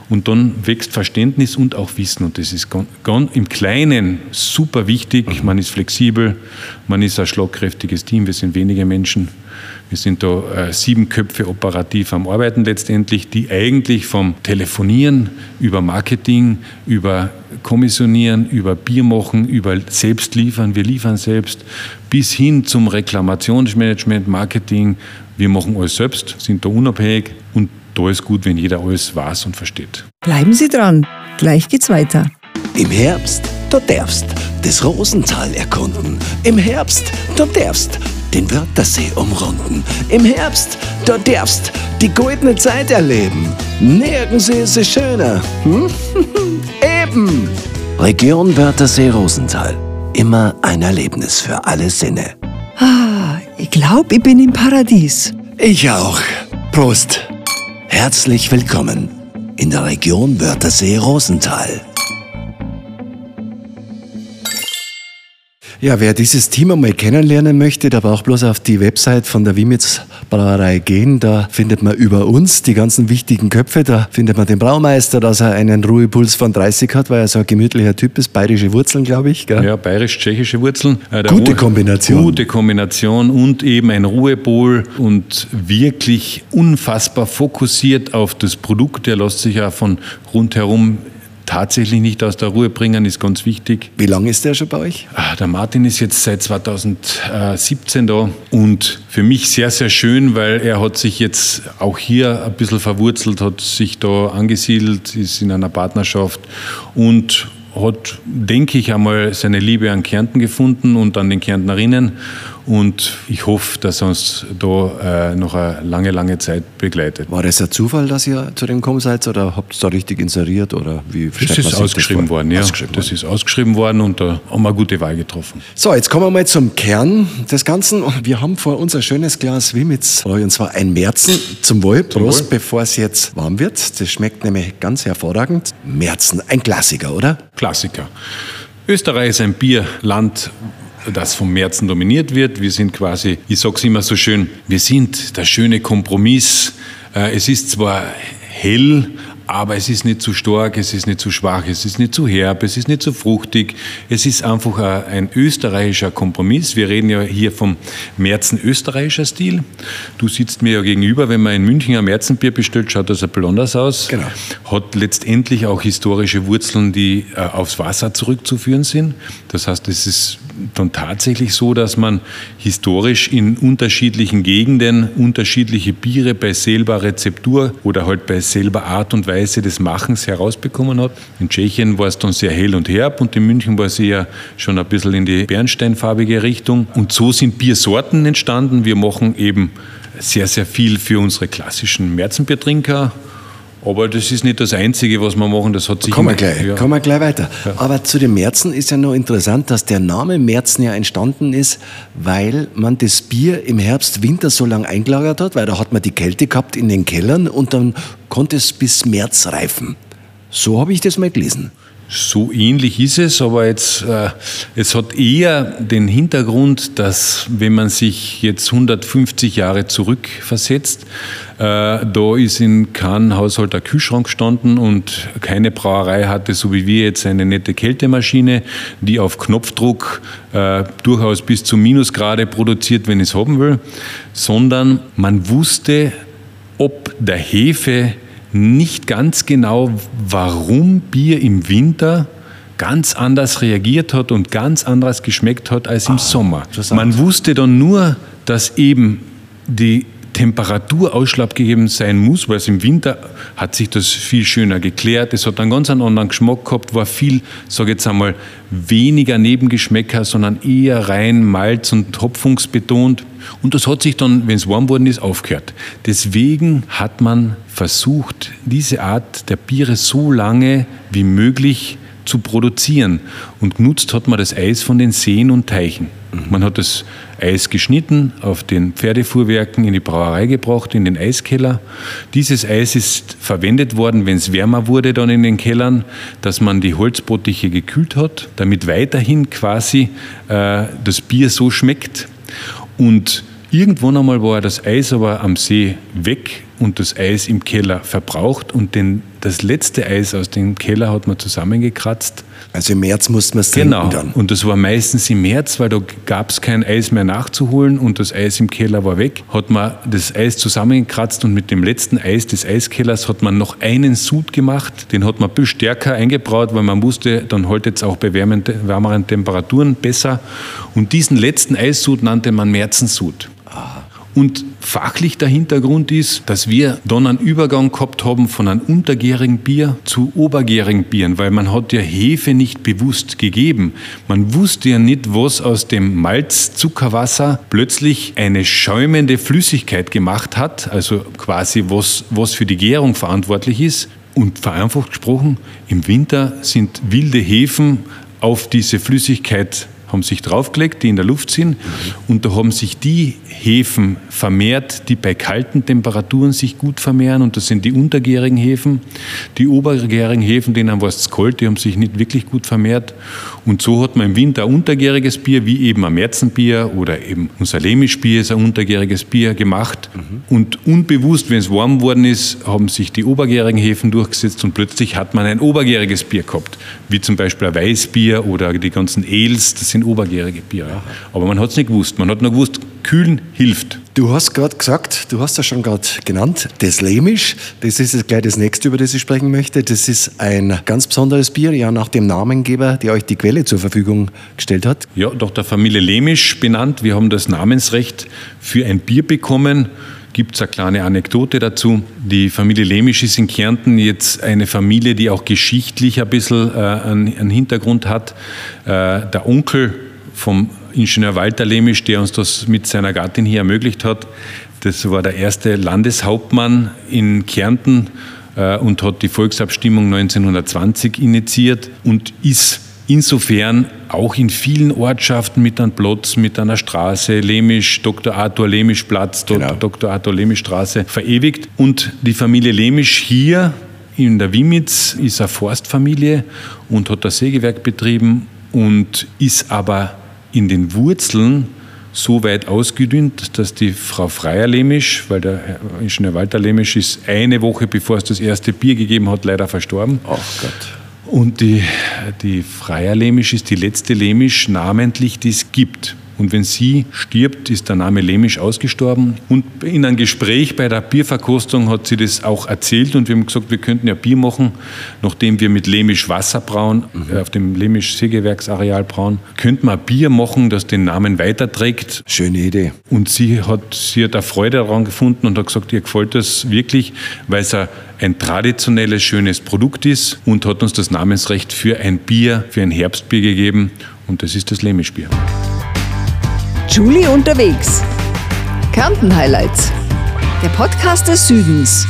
Und dann wächst Verständnis und auch Wissen. Und das ist im Kleinen super wichtig. Man ist flexibel, man ist ein schlagkräftiges Team. Wir sind wenige Menschen. Wir sind da äh, sieben Köpfe operativ am Arbeiten letztendlich, die eigentlich vom Telefonieren über Marketing, über Kommissionieren, über Bier machen, über selbst liefern, wir liefern selbst, bis hin zum Reklamationsmanagement, Marketing. Wir machen alles selbst, sind da unabhängig da ist gut, wenn jeder alles weiß und versteht. Bleiben Sie dran, gleich geht's weiter. Im Herbst, du darfst das Rosental erkunden. Im Herbst, du darfst den Wörthersee umrunden. Im Herbst, du darfst die goldene Zeit erleben. Nirgends ist es schöner. Hm? Eben! Region Wörthersee Rosental. Immer ein Erlebnis für alle Sinne. Ah, ich glaube, ich bin im Paradies. Ich auch. Prost! Herzlich willkommen in der Region Wörthersee Ja, wer dieses Team einmal kennenlernen möchte, der braucht bloß auf die Website von der Wimitz Brauerei gehen. Da findet man über uns die ganzen wichtigen Köpfe. Da findet man den Braumeister, dass er einen Ruhepuls von 30 hat, weil er so ein gemütlicher Typ ist. Bayerische Wurzeln, glaube ich. Gell? Ja, bayerisch-tschechische Wurzeln. Äh, gute Ruhe, Kombination. Gute Kombination und eben ein Ruhepol und wirklich unfassbar fokussiert auf das Produkt. Der lässt sich ja von rundherum tatsächlich nicht aus der Ruhe bringen, ist ganz wichtig. Wie lange ist der schon bei euch? Ah, der Martin ist jetzt seit 2017 da und für mich sehr, sehr schön, weil er hat sich jetzt auch hier ein bisschen verwurzelt, hat sich da angesiedelt, ist in einer Partnerschaft und hat, denke ich, einmal seine Liebe an Kärnten gefunden und an den Kärntnerinnen und ich hoffe, dass er uns da äh, noch eine lange, lange Zeit begleitet. War das ein Zufall, dass ihr zu dem gekommen seid oder habt ihr da richtig inseriert? Oder wie das ist ausgeschrieben das worden, ja. Ausgeschrieben das worden. ist ausgeschrieben worden und da haben wir eine gute Wahl getroffen. So, jetzt kommen wir mal zum Kern des Ganzen. Wir haben vor uns ein schönes Glas Wimitz, und zwar ein Märzen zum Wohl. Prost, bevor es jetzt warm wird. Das schmeckt nämlich ganz hervorragend. Märzen, ein Klassiker, oder? Klassiker. Österreich ist ein Bierland, das vom Märzen dominiert wird. Wir sind quasi, ich sage es immer so schön, wir sind der schöne Kompromiss. Äh, es ist zwar hell, aber es ist nicht zu stark, es ist nicht zu schwach, es ist nicht zu herb, es ist nicht zu fruchtig. Es ist einfach ein, österreichischer Kompromiss. Wir reden ja hier vom Märzen österreichischer Stil. Du sitzt mir ja gegenüber, wenn man in München ein Märzenbier bestellt, schaut das ein bisschen anders aus. Genau. Hat letztendlich auch historische Wurzeln, die äh, aufs Wasser zurückzuführen sind. Das heißt, es ist dann tatsächlich so, dass man historisch in unterschiedlichen Gegenden unterschiedliche Biere bei selber Rezeptur oder halt bei selber Art und Weise des Machens herausbekommen hat. In Tschechien war es dann sehr hell und herb und in München war es eher schon ein bisschen in die bernsteinfarbige Richtung. Und so sind Biersorten entstanden. Wir machen eben sehr, sehr viel für unsere klassischen Märzenbiertrinker aber das ist nicht das Einzige, was wir machen. Das hat sich kommen wir gleich, ja. kommen wir gleich weiter. Ja. Aber zu dem Märzen ist ja noch interessant, dass der Name Märzen ja entstanden ist, weil man das Bier im Herbst, Winter so lange eingelagert hat, weil da hat man die Kälte gehabt in den Kellern und dann konnte es bis März reifen. So habe ich das mal gelesen. So ähnlich ist es, aber jetzt, äh, es hat eher den Hintergrund, dass wenn man sich jetzt 150 Jahre zurückversetzt, äh, da ist in keinem Haushalt ein Kühlschrank gestanden und keine Brauerei hatte, so wie wir jetzt, eine nette Kältemaschine, die auf Knopfdruck äh, durchaus bis zu Minusgrade produziert, wenn ich es haben will, sondern man wusste, ob der Hefe nicht ganz genau, warum Bier im Winter ganz anders reagiert hat und ganz anders geschmeckt hat als im ah, Sommer. Man wusste dann nur, dass eben die Temperatur ausschlaggebend sein muss, weil es im Winter hat sich das viel schöner geklärt. Es hat einen ganz anderen Geschmack gehabt, war viel, sage jetzt einmal, weniger Nebengeschmäcker, sondern eher rein Malz- und Hopfungsbetont. Und das hat sich dann, wenn es warm worden ist, aufgehört. Deswegen hat man versucht, diese Art der Biere so lange wie möglich zu produzieren. Und genutzt hat man das Eis von den Seen und Teichen. Man hat das Eis geschnitten, auf den Pferdefuhrwerken in die Brauerei gebracht, in den Eiskeller. Dieses Eis ist verwendet worden, wenn es wärmer wurde dann in den Kellern, dass man die Holzbottiche gekühlt hat, damit weiterhin quasi äh, das Bier so schmeckt. Und irgendwann einmal war das Eis aber am See weg und das Eis im Keller verbraucht und den, das letzte Eis aus dem Keller hat man zusammengekratzt. Also im März musste man es genau. dann. Und das war meistens im März, weil da gab es kein Eis mehr nachzuholen und das Eis im Keller war weg. Hat man das Eis zusammengekratzt und mit dem letzten Eis des Eiskellers hat man noch einen Sud gemacht. Den hat man ein bisschen stärker eingebraut, weil man wusste, dann hält jetzt auch bei wärmeren Temperaturen besser. Und diesen letzten Eissud nannte man Märzensud. Und fachlich der Hintergrund ist, dass wir dann einen Übergang gehabt haben von einem untergärigen Bier zu obergärigen Bieren, weil man hat ja Hefe nicht bewusst gegeben. Man wusste ja nicht, was aus dem Malzzuckerwasser plötzlich eine schäumende Flüssigkeit gemacht hat, also quasi was, was für die Gärung verantwortlich ist. Und vereinfacht gesprochen, im Winter sind wilde Hefen auf diese Flüssigkeit haben sich draufgelegt, die in der Luft sind. Und da haben sich die Hefen vermehrt, die bei kalten Temperaturen sich gut vermehren. Und das sind die untergärigen Hefen. Die obergärigen Hefen, denen war es kalt, die haben sich nicht wirklich gut vermehrt. Und so hat man im Winter ein untergäriges Bier, wie eben ein Märzenbier oder eben unser Lemischbier ist ein untergäriges Bier gemacht. Mhm. Und unbewusst, wenn es warm geworden ist, haben sich die obergärigen Hefen durchgesetzt und plötzlich hat man ein obergäriges Bier gehabt, wie zum Beispiel ein Weißbier oder die ganzen Ales, das sind obergärige Biere. Aber man hat es nicht gewusst. Man hat nur gewusst, kühlen hilft. Du hast gerade gesagt, du hast ja schon gerade genannt, das Lemisch, das ist gleich das nächste, über das ich sprechen möchte. Das ist ein ganz besonderes Bier, ja nach dem Namengeber, der euch die Quelle zur Verfügung gestellt hat. Ja, doch der Familie Lemisch benannt. Wir haben das Namensrecht für ein Bier bekommen gibt es eine kleine Anekdote dazu. Die Familie Lemisch ist in Kärnten jetzt eine Familie, die auch geschichtlich ein bisschen äh, einen, Hintergrund hat. Äh, der Onkel vom Ingenieur Walter Lemisch, der uns das mit seiner Gattin hier ermöglicht hat, das war der erste Landeshauptmann in Kärnten äh, und hat die Volksabstimmung 1920 initiiert und ist insofern auch in vielen Ortschaften mit einem Platz, mit einer Straße, Lemisch, Dr. Arthur Lemisch Platz, genau. Dr. Arthur Lemisch Straße verewigt. Und die Familie Lemisch hier in der Wimitz ist eine Forstfamilie und hat das Sägewerk betrieben und ist aber in den Wurzeln so weit ausgedünnt, dass die Frau Freier Lemisch, weil der Ingenieur Walter Lemisch ist eine Woche bevor es das erste Bier gegeben hat, leider verstorben. Ach Gott. Und die, die Freier Lemisch ist die letzte Lemisch namentlich, die es gibt. Und wenn sie stirbt, ist der Name Lemisch ausgestorben. Und in einem Gespräch bei der Bierverkostung hat sie das auch erzählt und wir haben gesagt, wir könnten ja Bier machen, nachdem wir mit Lemisch Wasser brauen, mhm. auf dem Lemisch Sägewerksareal brauen, könnten wir Bier machen, das den Namen weiterträgt. Schöne Idee. Und sie hat, sie hat eine Freude daran gefunden und hat gesagt, ihr gefällt das wirklich, weil es ein traditionelles, schönes Produkt ist und hat uns das Namensrecht für ein Bier, für ein Herbstbier gegeben und das ist das Lemischbier. Julie unterwegs. Kärnten Highlights. Der Podcast des Südens.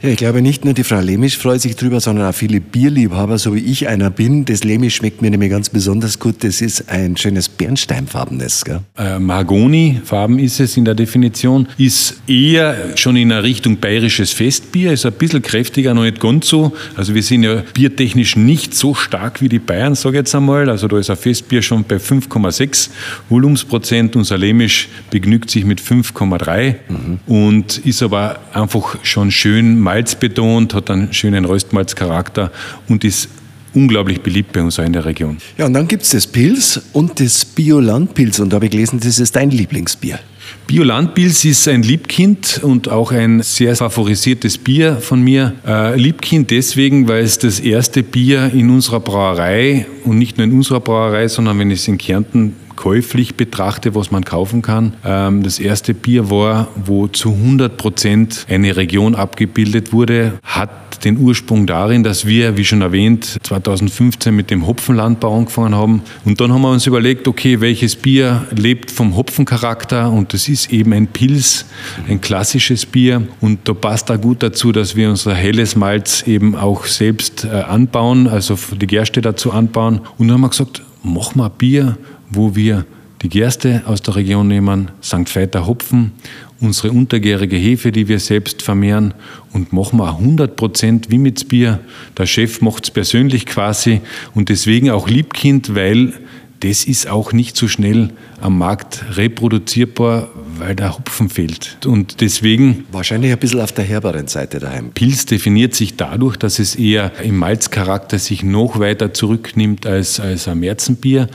Ja, ich glaube nicht nur die Frau Lemisch freut sich drüber, sondern auch viele Bierliebhaber, so wie ich einer bin. Das Lemisch schmeckt mir nämlich ganz besonders gut. Das ist ein schönes Bernsteinfarbenes. Gell? Äh, Mahagoni-Farben ist es in der Definition. Ist eher schon in einer Richtung bayerisches Festbier. Ist ein bisschen kräftiger, noch nicht ganz so. Also wir sind ja biertechnisch nicht so stark wie die Bayern, sage ich jetzt einmal. Also da ist ein Festbier schon bei 5,6 Volumensprozent. Unser Lemisch begnügt sich mit 5,3 mhm. und ist aber einfach schon schön Malz betont, hat einen schönen Röstmalzcharakter und ist unglaublich beliebt bei uns in der Region. Ja, und dann gibt es das Pils und das Biolandpils. Und da habe ich gelesen, das ist dein Lieblingsbier. Biolandpils ist ein Liebkind und auch ein sehr favorisiertes Bier von mir. Äh, Liebkind deswegen, weil es das erste Bier in unserer Brauerei und nicht nur in unserer Brauerei, sondern wenn ich es in Kärnten käuflich betrachte, was man kaufen kann. Ähm, das erste Bier war, wo zu 100 Prozent eine Region abgebildet wurde, hat den Ursprung darin, dass wir, wie schon erwähnt, 2015 mit dem Hopfenlandbau angefangen haben. Und dann haben wir uns überlegt, okay, welches Bier lebt vom Hopfencharakter? Und das ist eben ein Pils, ein klassisches Bier. Und da passt da gut dazu, dass wir unser helles Malz eben auch selbst äh, anbauen, also die Gerste dazu anbauen. Und dann haben wir gesagt, mach mal Bier, wo wir die Gerste aus der Region nehmen, St. Veiter Hopfen, unsere untergärige Hefe, die wir selbst vermehren und machen wir 100% Wimitzbier. Der Chef macht es persönlich quasi und deswegen auch Liebkind, weil das ist auch nicht so schnell am Markt reproduzierbar, weil der Hopfen fehlt. Und deswegen. Wahrscheinlich ein bisschen auf der herberen Seite daheim. Pilz definiert sich dadurch, dass es eher im Malzcharakter sich noch weiter zurücknimmt als, als ein Märzenbier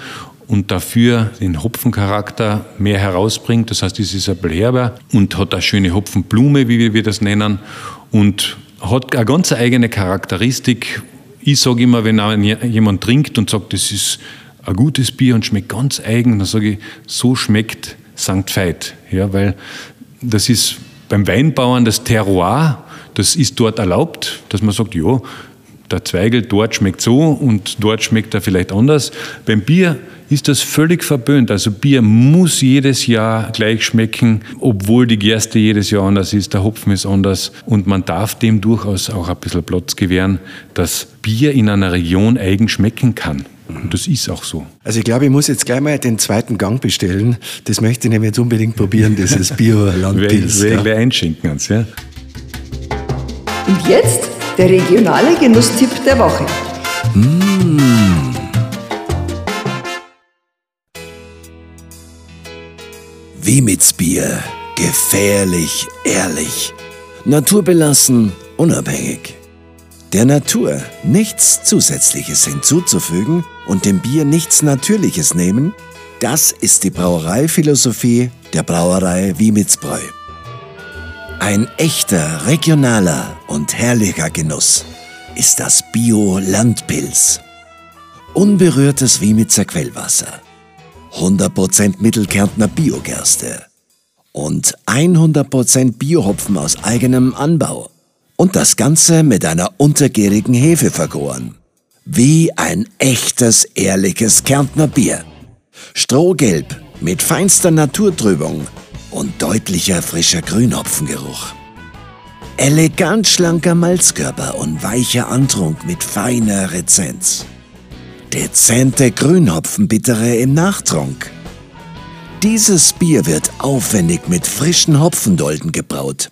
und dafür den Hopfencharakter mehr herausbringt. Das heißt, es ist ein bisschen herber und hat eine schöne Hopfenblume, wie wir das nennen, und hat eine ganz eigene Charakteristik. Ich sage immer, wenn jemand trinkt und sagt, das ist ein gutes Bier und schmeckt ganz eigen, dann sage ich, so schmeckt St. Veit. Ja, weil das ist beim Weinbauern das Terroir, das ist dort erlaubt, dass man sagt, ja, der Zweigel dort schmeckt so und dort schmeckt er vielleicht anders. Beim Bier ist das völlig verböhnt. Also Bier muss jedes Jahr gleich schmecken, obwohl die Gerste jedes Jahr anders ist, der Hopfen ist anders und man darf dem durchaus auch ein bisschen Platz gewähren, dass Bier in einer Region eigen schmecken kann. Und das ist auch so. Also ich glaube, ich muss jetzt gleich mal den zweiten Gang bestellen. Das möchte ich nämlich jetzt unbedingt probieren, dieses Bio-Landpilz. Werde ich gleich einschenken, Hans, ja? Und jetzt der regionale Genusstipp der Woche. Wiemitzbier. Gefährlich, ehrlich. Naturbelassen, unabhängig. Der Natur nichts Zusätzliches hinzuzufügen und dem Bier nichts Natürliches nehmen, das ist die Brauereiphilosophie der Brauerei Wiemitzbräu. Ein echter, regionaler und herrlicher Genuss ist das Bio-Landpilz. Unberührtes Wiemitzer Quellwasser, 100% Mittelkärntner Biogerste und 100% Biohopfen aus eigenem Anbau. Und das Ganze mit einer untergärigen Hefe vergoren. Wie ein echtes, ehrliches Kärntner Bier. Strohgelb mit feinster Naturtrübung und deutlicher frischer Grünhopfengeruch. Elegant schlanker Malzkörper und weicher Antrunk mit feiner Rezenz. Dezente Grünhopfenbittere im Nachtrunk. Dieses Bier wird aufwendig mit frischen Hopfendolden gebraut.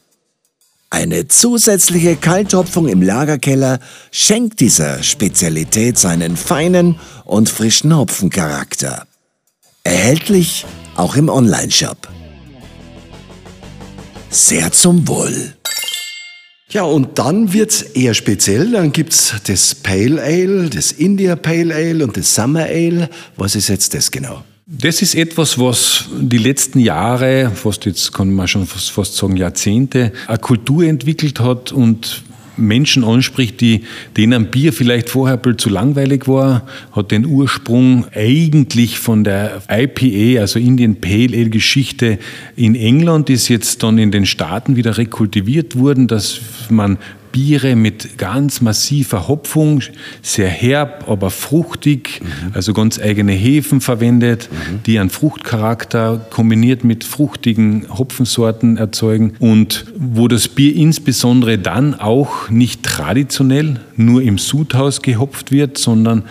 Eine zusätzliche Kalthopfung im Lagerkeller schenkt dieser Spezialität seinen feinen und frischen Hopfencharakter. Erhältlich auch im Onlineshop. Sehr zum Wohl. Ja, und dann wird's eher speziell. Dann gibt's das Pale Ale, das India Pale Ale und das Summer Ale. Was ist jetzt das genau? Das ist etwas, was die letzten Jahre, fast jetzt kann man schon fast, sagen Jahrzehnte, eine Kultur entwickelt hat und Menschen anspricht, die, denen Bier vielleicht vorher ein bisschen zu langweilig war, hat den Ursprung eigentlich von der IPA, also Indian Pale Ale Geschichte in England, ist jetzt dann in den Staaten wieder rekultiviert worden, dass man Biere mit ganz massiver Hopfung, sehr herb, aber fruchtig, mhm. also ganz eigene Hefen verwendet, mhm. die einen Fruchtcharakter kombiniert mit fruchtigen Hopfensorten erzeugen und wo das Bier insbesondere dann auch nicht traditionell nur im Sudhaus gehopft wird, sondern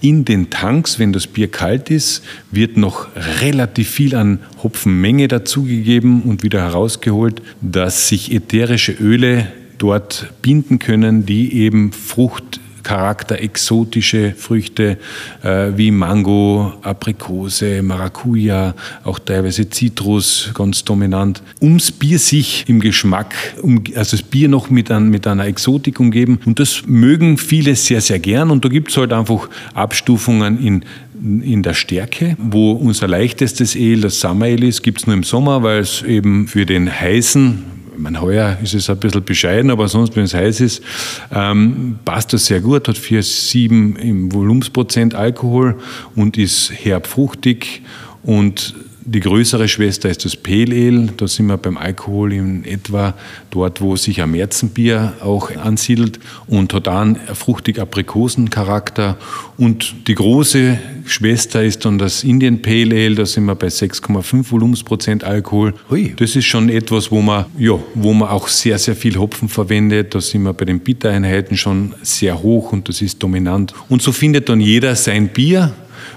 in den Tanks, wenn das Bier kalt ist, wird noch relativ viel an Hopfenmenge dazugegeben und wieder herausgeholt, dass sich ätherische Öle dort binden können, die eben Fruchtcharakter, exotische Früchte äh, wie Mango, Aprikose, Maracuja, auch teilweise Zitrus ganz dominant, ums Bier sich im Geschmack, um, also das Bier noch mit, ein, mit einer Exotik umgeben. Und das mögen viele sehr, sehr gern. Und da gibt es halt einfach Abstufungen in in der Stärke, wo unser leichtestes Ale, das Summer Ale ist, gibt es nur im Sommer, weil es eben für den heißen, mein heuer ist es ein bisschen bescheiden, aber sonst, wenn es heiß ist, ähm, passt das sehr gut, hat 4,7 im Volumensprozent Alkohol und ist herb fruchtig und die größere Schwester ist das Pale Ale. Da sind wir beim Alkohol in etwa dort, wo sich ein Märzenbier auch ansiedelt und hat auch einen fruchtig Aprikosencharakter. Und die große Schwester ist dann das Indian Pale Ale. Da sind wir bei 6,5 Volumensprozent Alkohol. Hui. Das ist schon etwas, wo man, ja, wo man auch sehr, sehr viel Hopfen verwendet. Da sind wir bei den Bittereinheiten schon sehr hoch und das ist dominant. Und so findet dann jeder sein Bier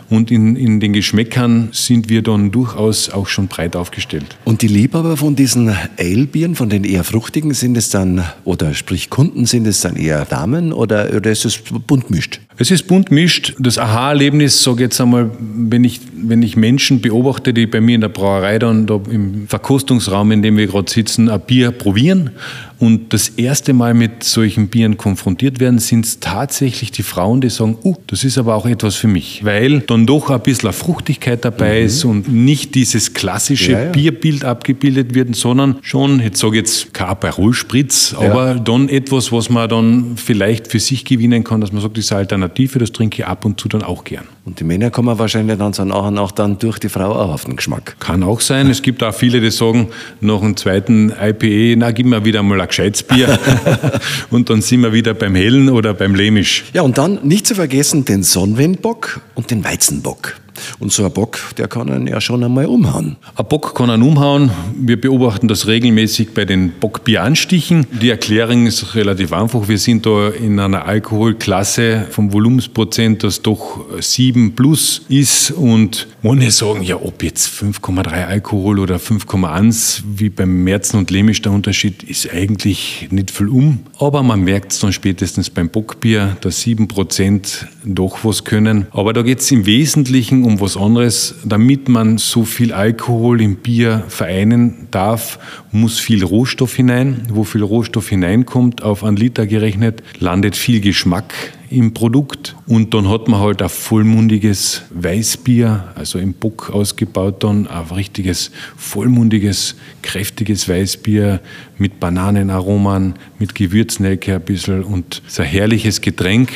und in, in den Geschmäckern sind wir dann durchaus auch schon breit aufgestellt. Und die Liebhaber von diesen Ale-Bieren, von den eher fruchtigen, sind es dann, oder sprich Kunden, sind es dann eher Damen oder, oder ist es bunt mischt? Es ist bunt mischt. Das Aha-Erlebnis, sage ich jetzt einmal, wenn ich, wenn ich Menschen beobachte, die bei mir in der Brauerei dann da im Verkostungsraum, in dem wir gerade sitzen, ein Bier probieren und das erste Mal mit solchen Bieren konfrontiert werden, sind es tatsächlich die Frauen, die sagen, uh, das ist aber auch etwas für mich, weil dann doch ein bisschen Fruchtigkeit dabei mhm. ist und nicht dieses klassische ja, ja. Bierbild abgebildet wird, sondern schon, jetzt sage jetzt kein Spritz, ja. aber dann etwas, was man dann vielleicht für sich gewinnen kann, dass man sagt, das ist eine Alternative, das trinke ich ab und zu dann auch gern. Und die Männer kommen wahrscheinlich dann so nachher auch dann durch die Frau auch auf den Geschmack. Kann auch sein. Es gibt auch viele, die sagen, nach einem zweiten IPE, na, gib mir wieder mal ein gescheites Bier. und dann sind wir wieder beim Hellen oder beim Lemisch. Ja, und dann nicht zu vergessen den Sonnenwindbock und den Weizenbock. Und so ein Bock, der kann einen ja schon einmal umhauen. Ein Bock kann einen umhauen. Wir beobachten das regelmäßig bei den Bockbieranstichen. Die Erklärung ist relativ einfach. Wir sind da in einer Alkoholklasse vom Volumensprozent, das doch 7 plus ist. Und ohne sagen, ja, ob jetzt 5,3 Alkohol oder 5,1, wie beim Märzen und Lemisch der Unterschied, ist eigentlich nicht viel um. Aber man merkt es dann spätestens beim Bockbier, dass 7 Prozent doch was können. Aber da geht es im Wesentlichen um was anderes. Damit man so viel Alkohol im Bier vereinen darf, muss viel Rohstoff hinein. Wo viel Rohstoff hineinkommt, auf einen Liter gerechnet, landet viel Geschmack im Produkt. Und dann hat man halt ein vollmundiges Weißbier, also im Bock ausgebaut dann, ein richtiges vollmundiges, kräftiges Weißbier mit Bananenaromen, mit Gewürznelke ein bisschen und so ein herrliches Getränk.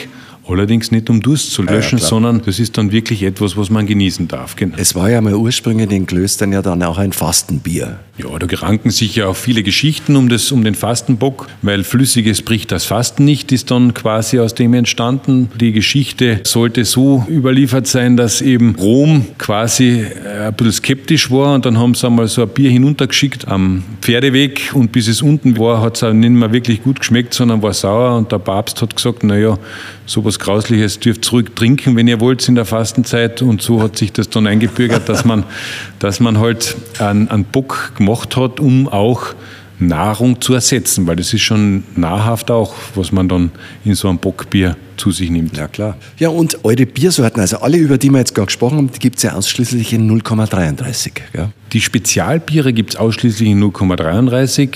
Allerdings nicht um Durst zu löschen, ja, ja, sondern das ist dann wirklich etwas, was man genießen darf. Genau. Es war ja mal ursprünglich in den Klöstern ja dann auch ein Fastenbier. Ja, da ranken sich ja auch viele Geschichten um, das, um den Fastenbock, weil Flüssiges bricht das Fasten nicht, ist dann quasi aus dem entstanden. Die Geschichte sollte so überliefert sein, dass eben Rom quasi äh, ein bisschen skeptisch war und dann haben sie einmal so ein Bier hinuntergeschickt am Pferdeweg und bis es unten war, hat es auch nicht mehr wirklich gut geschmeckt, sondern war sauer und der Papst hat gesagt, naja, sowas Grausliches dürft zurück trinken, wenn ihr wollt in der Fastenzeit. Und so hat sich das dann eingebürgert, dass man, dass man halt einen, einen Bock gemacht hat, um auch Nahrung zu ersetzen, weil das ist schon nahrhaft auch, was man dann in so einem Bockbier zu sich nimmt. Ja, klar. Ja, und eure Biersorten, also alle, über die wir jetzt gerade gesprochen haben, die gibt es ja ausschließlich in 0,33. Ja? Die Spezialbiere gibt es ausschließlich in 0,33.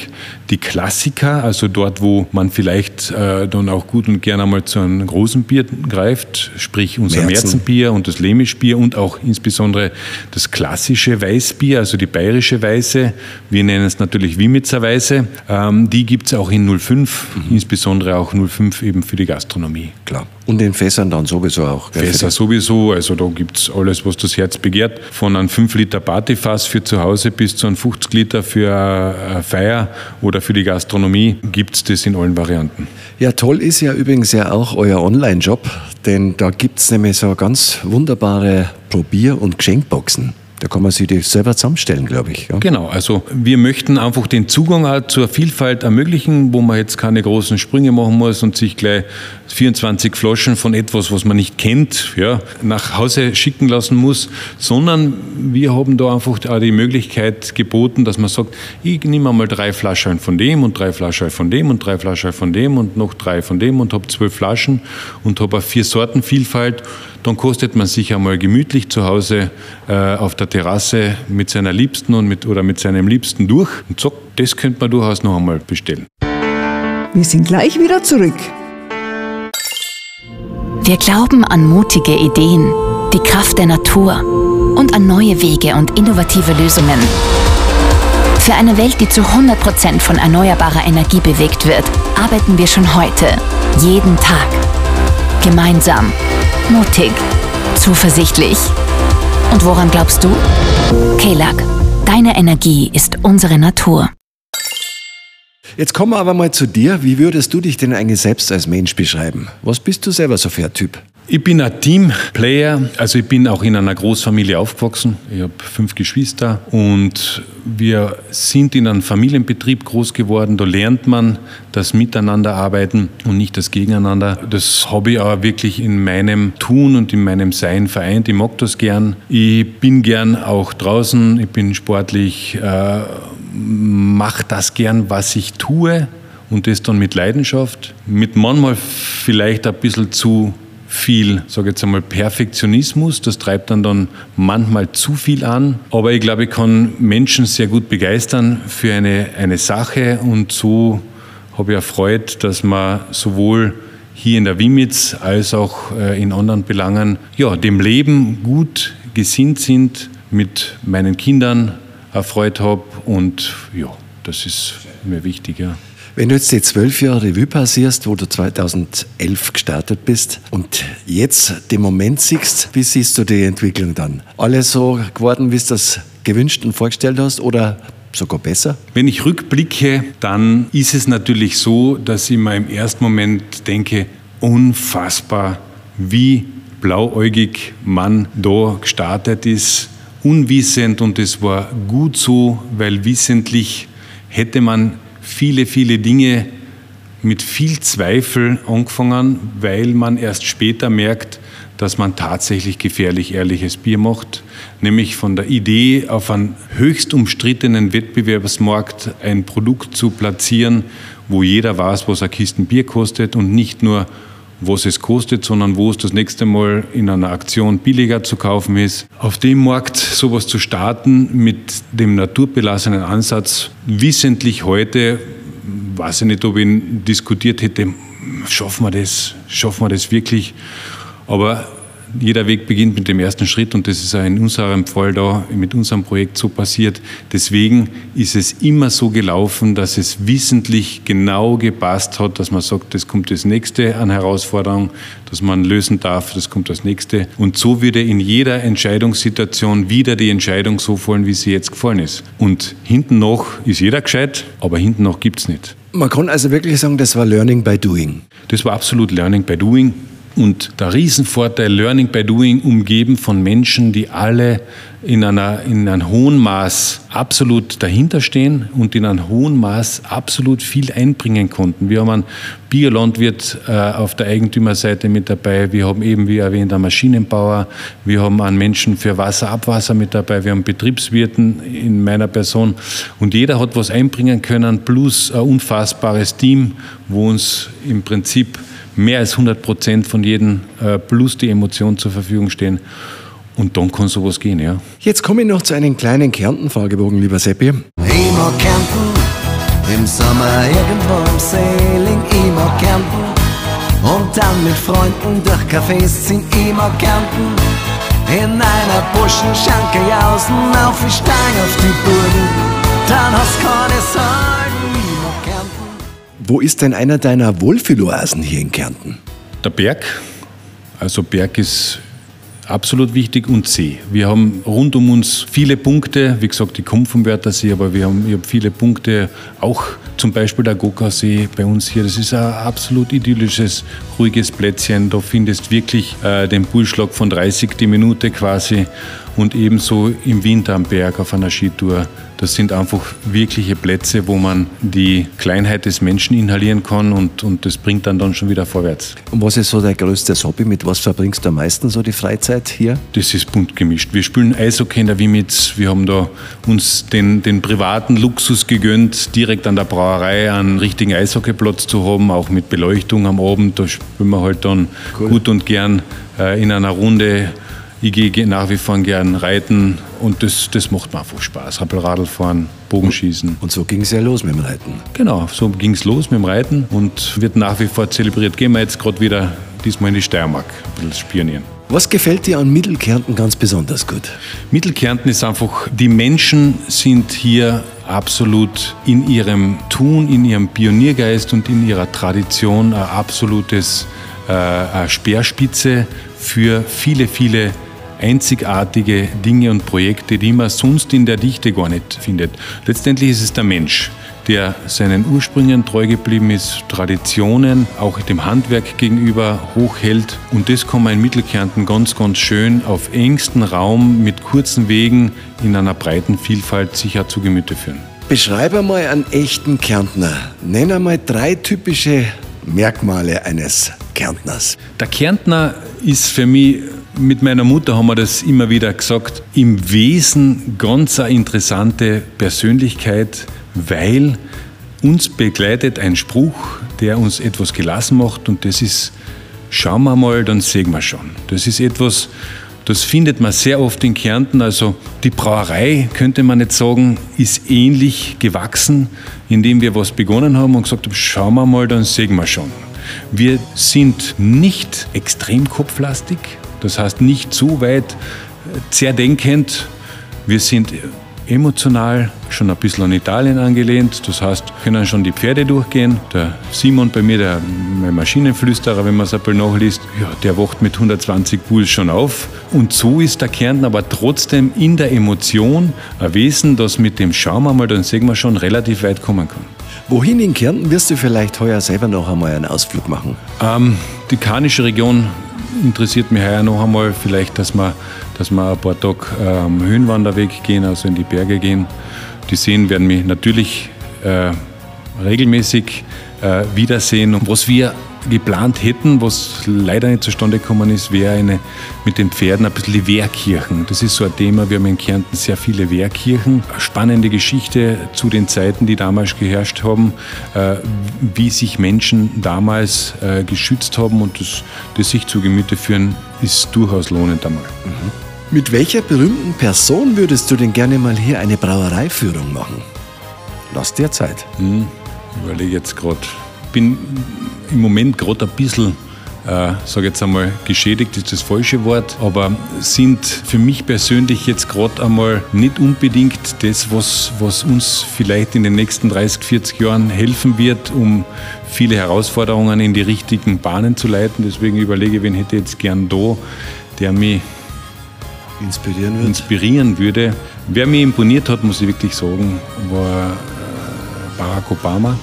Die Klassiker, also dort, wo man vielleicht äh, dann auch gut und gerne einmal zu einem großen Bier greift, sprich unser Märzen. Märzenbier und das Lemischbier und auch insbesondere das klassische Weißbier, also die bayerische Weiße, wir nennen es natürlich Wimitzer Weiße, ähm, die gibt es auch in 05, mhm. insbesondere auch 05 eben für die Gastronomie. Klar. Und in Fässern dann sowieso auch. Fässer sowieso, also da gibt es alles, was das Herz begehrt. Von einem 5 Liter Partyfass für zu Hause bis zu einem 50 Liter für eine Feier oder für die Gastronomie gibt es das in allen Varianten. Ja, toll ist ja übrigens ja auch euer Online-Job, denn da gibt es nämlich so ganz wunderbare Probier- und Geschenkboxen. Da kann man sich die selber zusammenstellen, glaube ich. Ja. Genau, also wir möchten einfach den Zugang zur Vielfalt ermöglichen, wo man jetzt keine großen Sprünge machen muss und sich gleich 24 Flaschen von etwas, was man nicht kennt, ja, nach Hause schicken lassen muss, sondern wir haben da einfach auch die Möglichkeit geboten, dass man sagt, ich nehme mal drei Flaschen von dem und drei Flaschen von dem und drei Flaschen von dem und noch drei von dem und habe zwölf Flaschen und habe vier Sorten Vielfalt dann kostet man sich einmal gemütlich zu Hause äh, auf der Terrasse mit seiner Liebsten und mit, oder mit seinem Liebsten durch. Und zack, das könnte man durchaus noch einmal bestellen. Wir sind gleich wieder zurück. Wir glauben an mutige Ideen, die Kraft der Natur und an neue Wege und innovative Lösungen. Für eine Welt, die zu 100% von erneuerbarer Energie bewegt wird, arbeiten wir schon heute, jeden Tag. Gemeinsam Mutig. Zuversichtlich. Und woran glaubst du? Kelag, deine Energie ist unsere Natur. Jetzt kommen wir aber mal zu dir. Wie würdest du dich denn eigentlich selbst als Mensch beschreiben? Was bist du selber so für ein Typ? Ich bin ein Teamplayer, also ich bin auch in einer Großfamilie aufgewachsen. Ich habe fünf Geschwister und wir sind in einem Familienbetrieb groß geworden. Da lernt man das Miteinanderarbeiten und nicht das Gegeneinander. Das habe ich auch wirklich in meinem Tun und in meinem Sein vereint. Ich mag das gern. Ich bin gern auch draußen. Ich bin sportlich, äh, mache das gern, was ich tue und das dann mit Leidenschaft. Mit manchmal vielleicht ein bisschen zu viel, sage jetzt einmal, Perfektionismus. Das treibt dann dann manchmal zu viel an. Aber ich glaube, ich kann Menschen sehr gut begeistern für eine, eine Sache und so habe ich erfreut, dass man sowohl hier in der Wimitz als auch äh, in anderen Belangen ja, dem Leben gut gesinnt sind, mit meinen Kindern erfreut habe und ja, das ist mir wichtig. Ja. Wenn du jetzt die zwölf Jahre Revue passierst, wo du 2011 gestartet bist und jetzt den Moment siehst, wie siehst du die Entwicklung dann? Alles so geworden, wie du das gewünscht und vorgestellt hast oder sogar besser? Wenn ich rückblicke, dann ist es natürlich so, dass ich mir im ersten Moment denke, unfassbar, wie blauäugig man da gestartet ist, unwissend und es war gut so, weil wissentlich hätte man viele, viele Dinge mit viel Zweifel angefangen, weil man erst später merkt, dass man tatsächlich gefährlich ehrliches Bier macht, nämlich von der Idee, auf einem höchst umstrittenen Wettbewerbsmarkt ein Produkt zu platzieren, wo jeder weiß, was ein Kisten Bier kostet und nicht nur, was es kostet, sondern wo es das nächste Mal in einer Aktion billiger zu kaufen ist. Auf dem Markt sowas zu starten mit dem naturbelassenen Ansatz, wissentlich heute, weiß ich nicht, ob ich ihn diskutiert hätte, schaffen wir das, schaffen wir das wirklich? Aber jeder Weg beginnt mit dem ersten Schritt und das ist auch in unserem Fall da mit unserem Projekt so passiert. Deswegen ist es immer so gelaufen, dass es wissentlich genau gepasst hat, dass man sagt, das kommt das nächste an Herausforderung, dass man lösen darf, das kommt das nächste. Und so würde in jeder Entscheidungssituation wieder die Entscheidung so fallen, wie sie jetzt gefallen ist. Und hinten noch ist jeder gescheit, aber hinten noch gibt es nicht. Man kann also wirklich sagen, das war Learning by Doing. Das war absolut Learning by Doing. Und der Riesenvorteil Learning by Doing umgeben von Menschen, die alle in, einer, in einem hohen Maß absolut dahinterstehen und in einem hohen Maß absolut viel einbringen konnten. Wir haben einen Biolandwirt äh, auf der Eigentümerseite mit dabei, wir haben eben, wie erwähnt, einen Maschinenbauer, wir haben einen Menschen für Wasser, Abwasser mit dabei, wir haben Betriebswirten in meiner Person. Und jeder hat was einbringen können, plus ein unfassbares Team, wo uns im Prinzip mehr als 100 Prozent von jedem äh, plus die Emotion zur Verfügung stehen. Und dann kann sowas gehen, ja. Jetzt komme ich noch zu einem kleinen Kärnten-Fragebogen, lieber Seppi. Mag Kärnten, im Sommer irgendwo am Sailing, mag Kärnten. Und dann mit Freunden durch Cafés ziehen, mag Kärnten. In einer Buschenschanke jausen, auf die Stein auf die Burgen, dann hast keine Sorgen. Wo ist denn einer deiner Wohlfühloasen hier in Kärnten? Der Berg, also Berg ist absolut wichtig und See. Wir haben rund um uns viele Punkte, wie gesagt, ich komme vom Wörthersee, aber wir haben, ich habe viele Punkte, auch zum Beispiel der Gokasee bei uns hier. Das ist ein absolut idyllisches, ruhiges Plätzchen. Da findest wirklich äh, den Pulsschlag von 30 die Minute quasi und ebenso im Winter am Berg auf einer Skitour. Das sind einfach wirkliche Plätze, wo man die Kleinheit des Menschen inhalieren kann und, und das bringt dann, dann schon wieder vorwärts. Und was ist so dein größtes Hobby? Mit was verbringst du am meisten so die Freizeit hier? Das ist bunt gemischt. Wir spielen Eishockey in der Wimitz. Wir haben da uns den, den privaten Luxus gegönnt, direkt an der Brauerei einen richtigen Eishockeyplatz zu haben, auch mit Beleuchtung am Abend. Da spielen wir halt dann cool. gut und gern äh, in einer Runde ich gehe nach wie vor gern reiten und das, das macht mir einfach Spaß. Rappelradl fahren, Bogenschießen. Und so ging es ja los mit dem Reiten. Genau, so ging es los mit dem Reiten und wird nach wie vor zelebriert. Gehen wir jetzt gerade wieder diesmal in die Steiermark, ein bisschen spionieren. Was gefällt dir an Mittelkärnten ganz besonders gut? Mittelkärnten ist einfach, die Menschen sind hier absolut in ihrem Tun, in ihrem Pioniergeist und in ihrer Tradition ein absolutes äh, Speerspitze für viele, viele einzigartige Dinge und Projekte, die man sonst in der Dichte gar nicht findet. Letztendlich ist es der Mensch, der seinen Ursprüngen treu geblieben ist, Traditionen auch dem Handwerk gegenüber hochhält. Und das kann man in Mittelkärnten ganz, ganz schön auf engstem Raum mit kurzen Wegen in einer breiten Vielfalt sicher zu Gemüte führen. Beschreibe mal einen echten Kärntner. Nenn einmal drei typische Merkmale eines Kärntners. Der Kärntner ist für mich mit meiner Mutter haben wir das immer wieder gesagt, im Wesen ganz eine interessante Persönlichkeit, weil uns begleitet ein Spruch, der uns etwas gelassen macht und das ist, schauen wir mal, dann sehen wir schon. Das ist etwas, das findet man sehr oft in Kärnten. Also die Brauerei, könnte man nicht sagen, ist ähnlich gewachsen, indem wir was begonnen haben und gesagt haben, schauen wir mal, dann sehen wir schon. Wir sind nicht extrem kopflastig, das heißt nicht zu weit zerdenkend. Wir sind emotional schon ein bisschen an Italien angelehnt. Das heißt, können schon die Pferde durchgehen. Der Simon bei mir, der mein Maschinenflüsterer, wenn man es ein bisschen nachliest, ja, der wacht mit 120 Puls schon auf. Und so ist der Kärnten aber trotzdem in der Emotion ein Wesen, das mit dem Schauen wir mal, dann sehen wir schon, relativ weit kommen kann. Wohin in Kärnten wirst du vielleicht heuer selber noch einmal einen Ausflug machen? Ähm, die Karnische Region interessiert mich heuer noch einmal vielleicht, dass wir, dass wir ein paar Tage am ähm, Höhenwanderweg gehen, also in die Berge gehen. Die Seen werden mich natürlich äh, regelmäßig äh, wiedersehen. Und was wir geplant hätten, was leider nicht zustande gekommen ist, wäre eine mit den Pferden ein bisschen die Wehrkirchen. Das ist so ein Thema. Wir haben in Kärnten sehr viele Wehrkirchen. Eine spannende Geschichte zu den Zeiten, die damals geherrscht haben, äh, wie sich Menschen damals äh, geschützt haben und das, das sich zu Gemüte führen, ist durchaus lohnend einmal. Mhm. Mit welcher berühmten Person würdest du denn gerne mal hier eine Brauereiführung machen? Lass dir Zeit. Hm, überlege jetzt gerade. Bin im Moment gerade ein bisschen, äh, sage jetzt einmal, geschädigt ist das falsche Wort, aber sind für mich persönlich jetzt gerade einmal nicht unbedingt das, was, was uns vielleicht in den nächsten 30, 40 Jahren helfen wird, um viele Herausforderungen in die richtigen Bahnen zu leiten. Deswegen überlege ich, wen hätte ich jetzt gern da, der mich inspirieren, wird. inspirieren würde. Wer mich imponiert hat, muss ich wirklich sagen, war äh, Barack Obama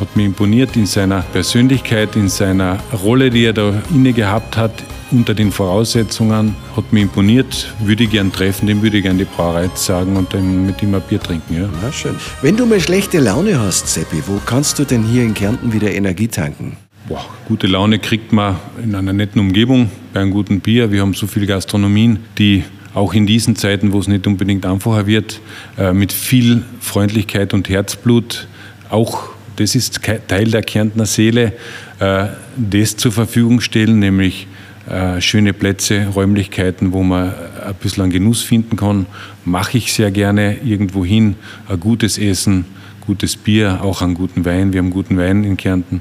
hat mich imponiert in seiner Persönlichkeit, in seiner Rolle, die er da inne gehabt hat, unter den Voraussetzungen, hat mich imponiert, würde ich gern treffen, dem würde ich gern die Brauerei sagen und dann mit ihm ein Bier trinken. Ja. Na schön. Wenn du mal schlechte Laune hast, Seppi, wo kannst du denn hier in Kärnten wieder Energie tanken? Boah, gute Laune kriegt man in einer netten Umgebung, bei einem guten Bier. Wir haben so viele Gastronomien, die auch in diesen Zeiten, wo es nicht unbedingt einfacher wird, äh, mit viel Freundlichkeit und Herzblut auch das ist Teil der Kärntner Seele, äh, das zur Verfügung stellen, nämlich äh, schöne Plätze, Räumlichkeiten, wo man ein bisschen Genuss finden kann. Mache ich sehr gerne irgendwo hin, ein gutes Essen, gutes Bier, auch einen guten Wein. Wir haben guten Wein in Kärnten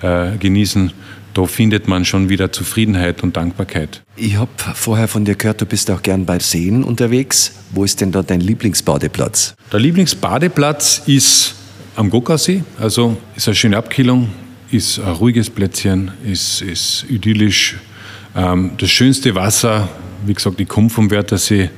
äh, genießen. Da findet man schon wieder Zufriedenheit und Dankbarkeit. Ich habe vorher von dir gehört, du bist auch gern bei Seen unterwegs. Wo ist denn da dein Lieblingsbadeplatz? Der Lieblingsbadeplatz ist am Gokasee. Also ist eine schöne Abkühlung, ist ein ruhiges Plätzchen, ist, ist idyllisch. Ähm, das schönste Wasser, wie gesagt, ich komme vom Wörthersee.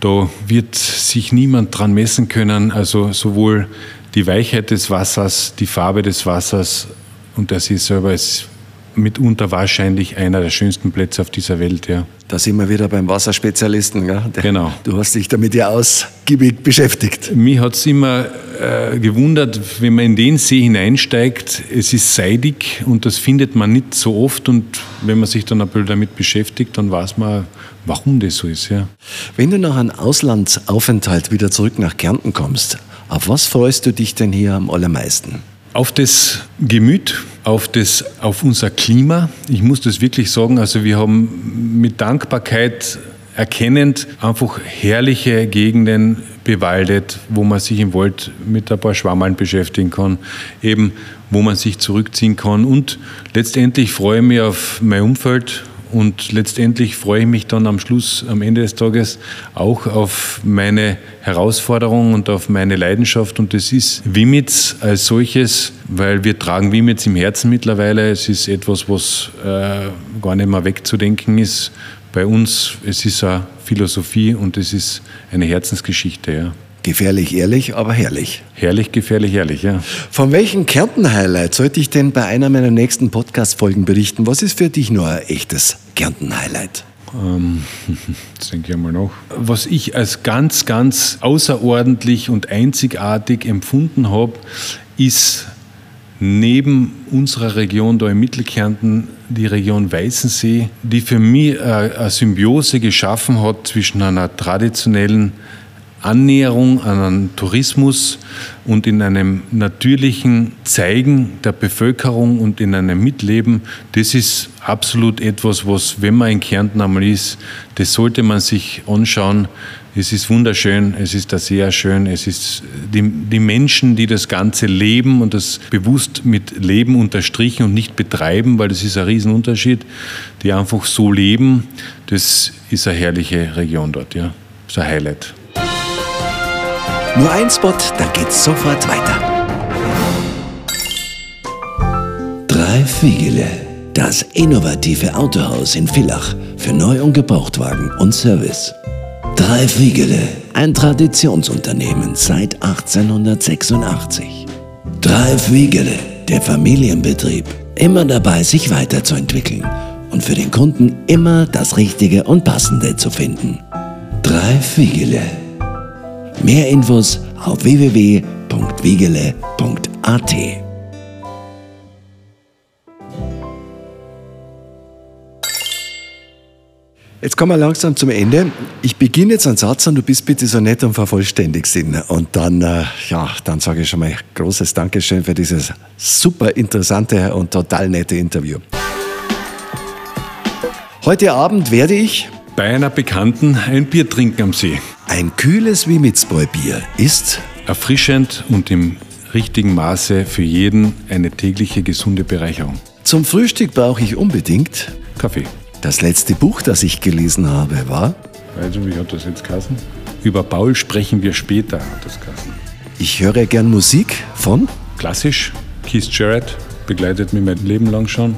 Da wird sich niemand dran messen können. Also sowohl die Weichheit des Wassers, die Farbe des Wassers und der See selber ist mitunter wahrscheinlich einer der schönsten Plätze auf dieser Welt. Ja. Da sind wir wieder beim Wasserspezialisten. Gell? Der, genau. Du hast dich damit ja ausgiebig beschäftigt. Mich hat es immer äh, gewundert, wenn man in den See hineinsteigt, es ist seidig und das findet man nicht so oft. Und wenn man sich dann ein bisschen damit beschäftigt, dann weiß man, warum das so ist. Ja. Wenn du nach einem Auslandsaufenthalt wieder zurück nach Kärnten kommst, auf was freust du dich denn hier am allermeisten? Auf das Gemüt, auf, das, auf unser Klima. Ich muss das wirklich sagen, also wir haben mit Dankbarkeit erkennend einfach herrliche Gegenden bewaldet, wo man sich im Wald mit ein paar Schwammeln beschäftigen kann, eben wo man sich zurückziehen kann. Und letztendlich freue ich mich auf mein Umfeld, und letztendlich freue ich mich dann am Schluss, am Ende des Tages auch auf meine Herausforderung und auf meine Leidenschaft. Und das ist Wimitz als solches, weil wir tragen Wimitz im Herzen mittlerweile. Es ist etwas, was äh, gar nicht mehr wegzudenken ist. Bei uns, es ist eine Philosophie und es ist eine Herzensgeschichte. Ja. Gefährlich ehrlich, aber herrlich. Herrlich, gefährlich, herrlich, ja. Von welchem Kärnten-Highlight sollte ich denn bei einer meiner nächsten Podcast-Folgen berichten? Was ist für dich nur ein echtes Kärnten-Highlight? Ähm, das denke ich einmal noch. Was ich als ganz, ganz außerordentlich und einzigartig empfunden habe, ist neben unserer Region da im Mittelkärnten die Region Weißensee, die für mich eine Symbiose geschaffen hat zwischen einer traditionellen Annäherung an einen Tourismus und in einem natürlichen Zeigen der Bevölkerung und in einem Mitleben, das ist absolut etwas, was, wenn man in Kärnten einmal ist, das sollte man sich anschauen. Es ist wunderschön, es ist da sehr schön, es ist die, die Menschen, die das Ganze leben und das bewusst mit Leben unterstrichen und nicht betreiben, weil das ist ein Riesenunterschied, die einfach so leben, das ist eine herrliche Region dort, ja. Das ist ein Highlight. Nur ein Spot, dann geht's sofort weiter. Drei Fiegele. Das innovative Autohaus in Villach für Neu- und Gebrauchtwagen und Service. Drei Fiegele. Ein Traditionsunternehmen seit 1886. Drei Fiegele. Der Familienbetrieb. Immer dabei, sich weiterzuentwickeln und für den Kunden immer das Richtige und Passende zu finden. Drei Wiegele. Mehr Infos auf www.wiegele.at. Jetzt kommen wir langsam zum Ende. Ich beginne jetzt einen Satz und du bist bitte so nett und vervollständigst ihn. Und dann, äh, ja, dann sage ich schon mal großes Dankeschön für dieses super interessante und total nette Interview. Heute Abend werde ich Bei einer Bekannten ein Bier trinken am See. ein kühles Wimitzbräu-Bier ist Erfrischend und im richtigen Maße für jeden eine tägliche gesunde Bereicherung. zum Frühstück brauche ich unbedingt. Kaffee. Das letzte Buch, das ich gelesen habe, war Also, wie hat das jetzt geheißen? Über Paul sprechen wir später, hat das geheißen. Ich höre gern Musik von Klassisch, Keith Jarrett, begleitet mich mein Leben lang schon.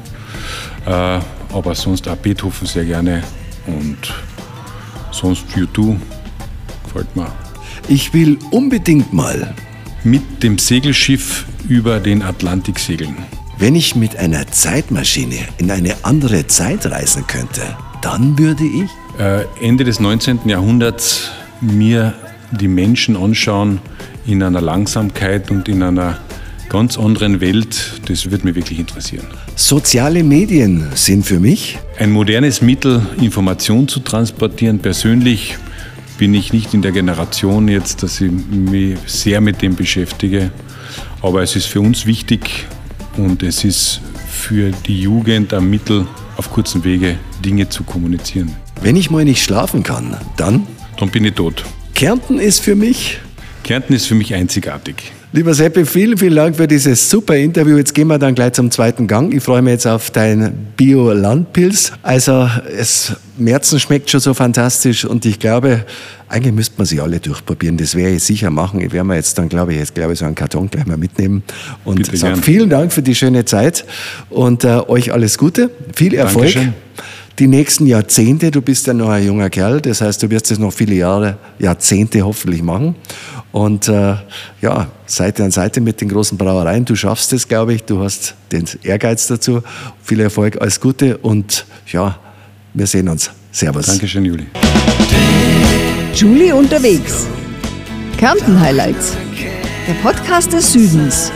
Äh, aber sonst auch Beethoven sehr gerne und sonst U2 gefällt mir. Ich will unbedingt mal, Mit dem Segelschiff über den Atlantik segeln. wenn ich mit einer Zeitmaschine in eine andere Zeit reisen könnte, dann würde ich Äh, Ende des 19. Jahrhunderts mir die Menschen anschauen in einer Langsamkeit und in einer ganz anderen Welt, das würde mich wirklich interessieren. Soziale Medien sind für mich Ein modernes Mittel, Information zu transportieren. Persönlich bin ich nicht in der Generation jetzt, dass ich mich sehr mit dem beschäftige. Aber es ist für uns wichtig und es ist für die Jugend ein Mittel, auf kurzen Wege Dinge zu kommunizieren. Wenn ich mal nicht schlafen kann, dann Dann bin ich tot. Kärnten ist für mich. Kärnten ist für mich einzigartig. Lieber Seppi, vielen, vielen Dank für dieses super Interview. Jetzt gehen wir dann gleich zum zweiten Gang. Ich freue mich jetzt auf dein Bio-Landpilz. Also, es Märzen schmeckt schon so fantastisch und ich glaube, eigentlich müsste man sie alle durchprobieren. Das werde ich sicher machen. Ich werde mir jetzt dann, glaube ich, jetzt glaube ich, so einen Karton gleich mal mitnehmen. Und Bitte sage gern. vielen Dank für die schöne Zeit und äh, euch alles Gute. Viel Erfolg. Dankeschön. Die nächsten Jahrzehnte, du bist ja noch ein junger Kerl, das heißt, du wirst es noch viele Jahre, Jahrzehnte hoffentlich machen. Und äh, ja, Seite an Seite mit den großen Brauereien, du schaffst es, glaube ich, du hast den Ehrgeiz dazu. Viel Erfolg, alles Gute und ja, wir sehen uns. Servus. Dankeschön, Juli. Julie unterwegs. Kärnten Highlights. Der Podcast des Südens.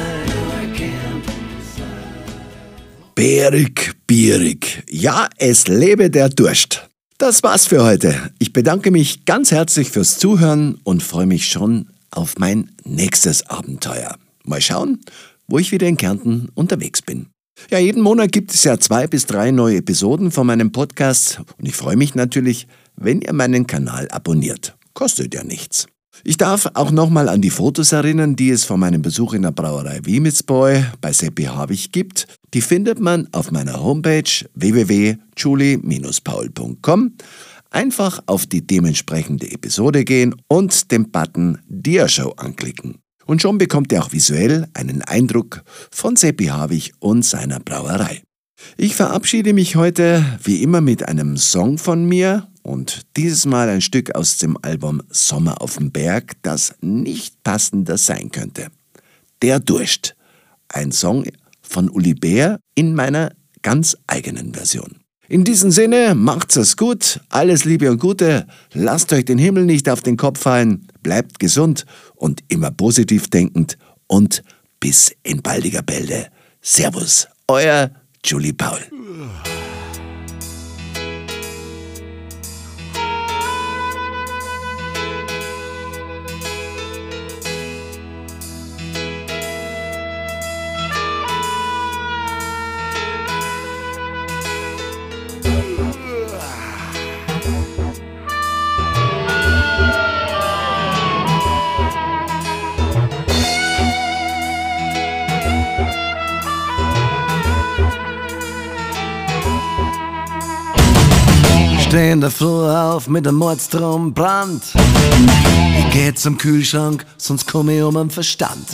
Bärig, bierig. Ja, es lebe der Durst. Das war's für heute. Ich bedanke mich ganz herzlich fürs Zuhören und freue mich schon auf mein nächstes Abenteuer. Mal schauen, wo ich wieder in Kärnten unterwegs bin. Ja, jeden Monat gibt es ja zwei bis drei neue Episoden von meinem Podcast und ich freue mich natürlich, wenn ihr meinen Kanal abonniert. Kostet ja nichts. Ich darf auch nochmal an die Fotos erinnern, die es von meinem Besuch in der Brauerei Wimitzbräu bei Seppi Havig gibt. Die findet man auf meiner Homepage www.julie-paul.com. Einfach auf die dementsprechende Episode gehen und den Button Dia-Show anklicken. Und schon bekommt ihr auch visuell einen Eindruck von Seppi Havig und seiner Brauerei. Ich verabschiede mich heute wie immer mit einem Song von mir und dieses Mal ein Stück aus dem Album Sommer auf dem Berg, das nicht passender sein könnte. Der Durst. Ein Song von Uli Bär in meiner ganz eigenen Version. In diesem Sinne, macht's es gut, alles Liebe und Gute, lasst euch den Himmel nicht auf den Kopf fallen, bleibt gesund und immer positiv denkend und bis in baldiger Bälde. Servus, euer Julie Paul. Steh in der Früh auf mit dem Mordstrom Brand. Ich geh zum Kühlschrank, sonst komm ich um den Verstand.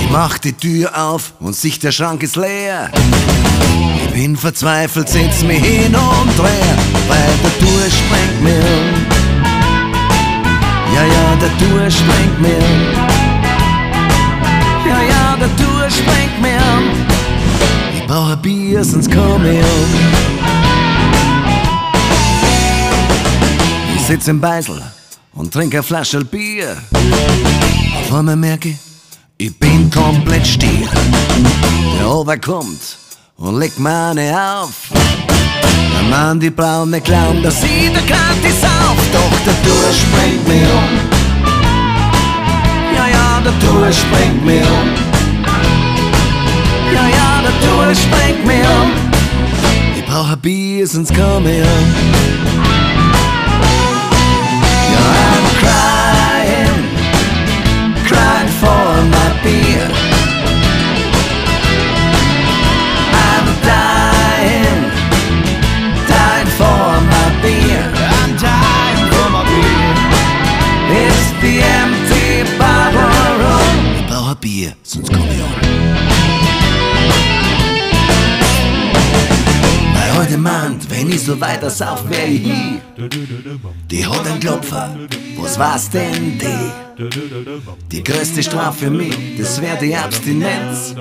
Ich mach die Tür auf und sich der Schrank ist leer. Ich bin verzweifelt, setz mich hin und dreh, weil der Durst sprengt mir. Ja, ja, der Durst sprengt mir. Ja, ja, der Durst sprengt mir. Ich brauche Bier, sonst komme ich um. Sitz im Beisel und trinke eine Flasche Bier. Auf einmal merke ich, bin komplett stier. Der Ober kommt und legt meine auf. Der Mann, die braune Clown, der sieht der gratis auf. Doch der Tour springt mir um. Ja, ja, der Tour springt mir um. Ja, ja, der Tour springt mir um. Ich brauche ein Bier, sonst komm ich um. The empty bottle. Ich brauche Bier, sonst komm ich um. Weil heute meint, wenn ich so weiter sauf, wär ich hier. Die hat einen Klopfer, was war's denn die? Die größte Strafe für mich, das wär die Abstinenz.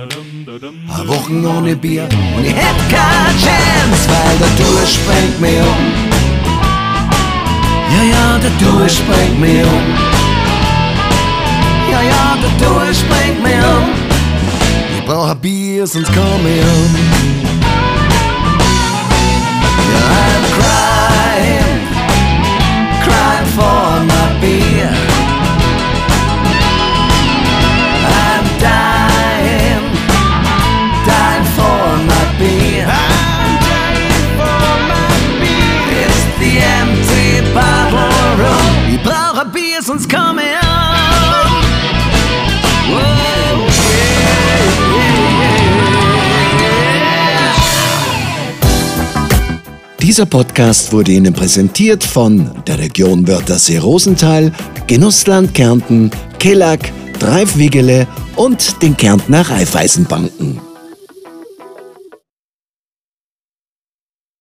A Wochen ohne Bier und ich hätt keine Chance, weil der Tour sprengt mir um. Ja, ja, der Tour sprengt mir um. Ja, ja, der Tour sprengt mir um. Ich brauch ein Bier, sonst komm ich um. I'm crying, crying for my beer. I'm dying, dying for my beer. I'm dying for my beer. It's the empty bottle room. Ich brauche ein Bier, sonst komm ich Dieser Podcast wurde Ihnen präsentiert von der Region Wörthersee-Rosenthal, Genussland Kärnten, Kellack, Dreifwigele und den Kärntner Raiffeisenbanken.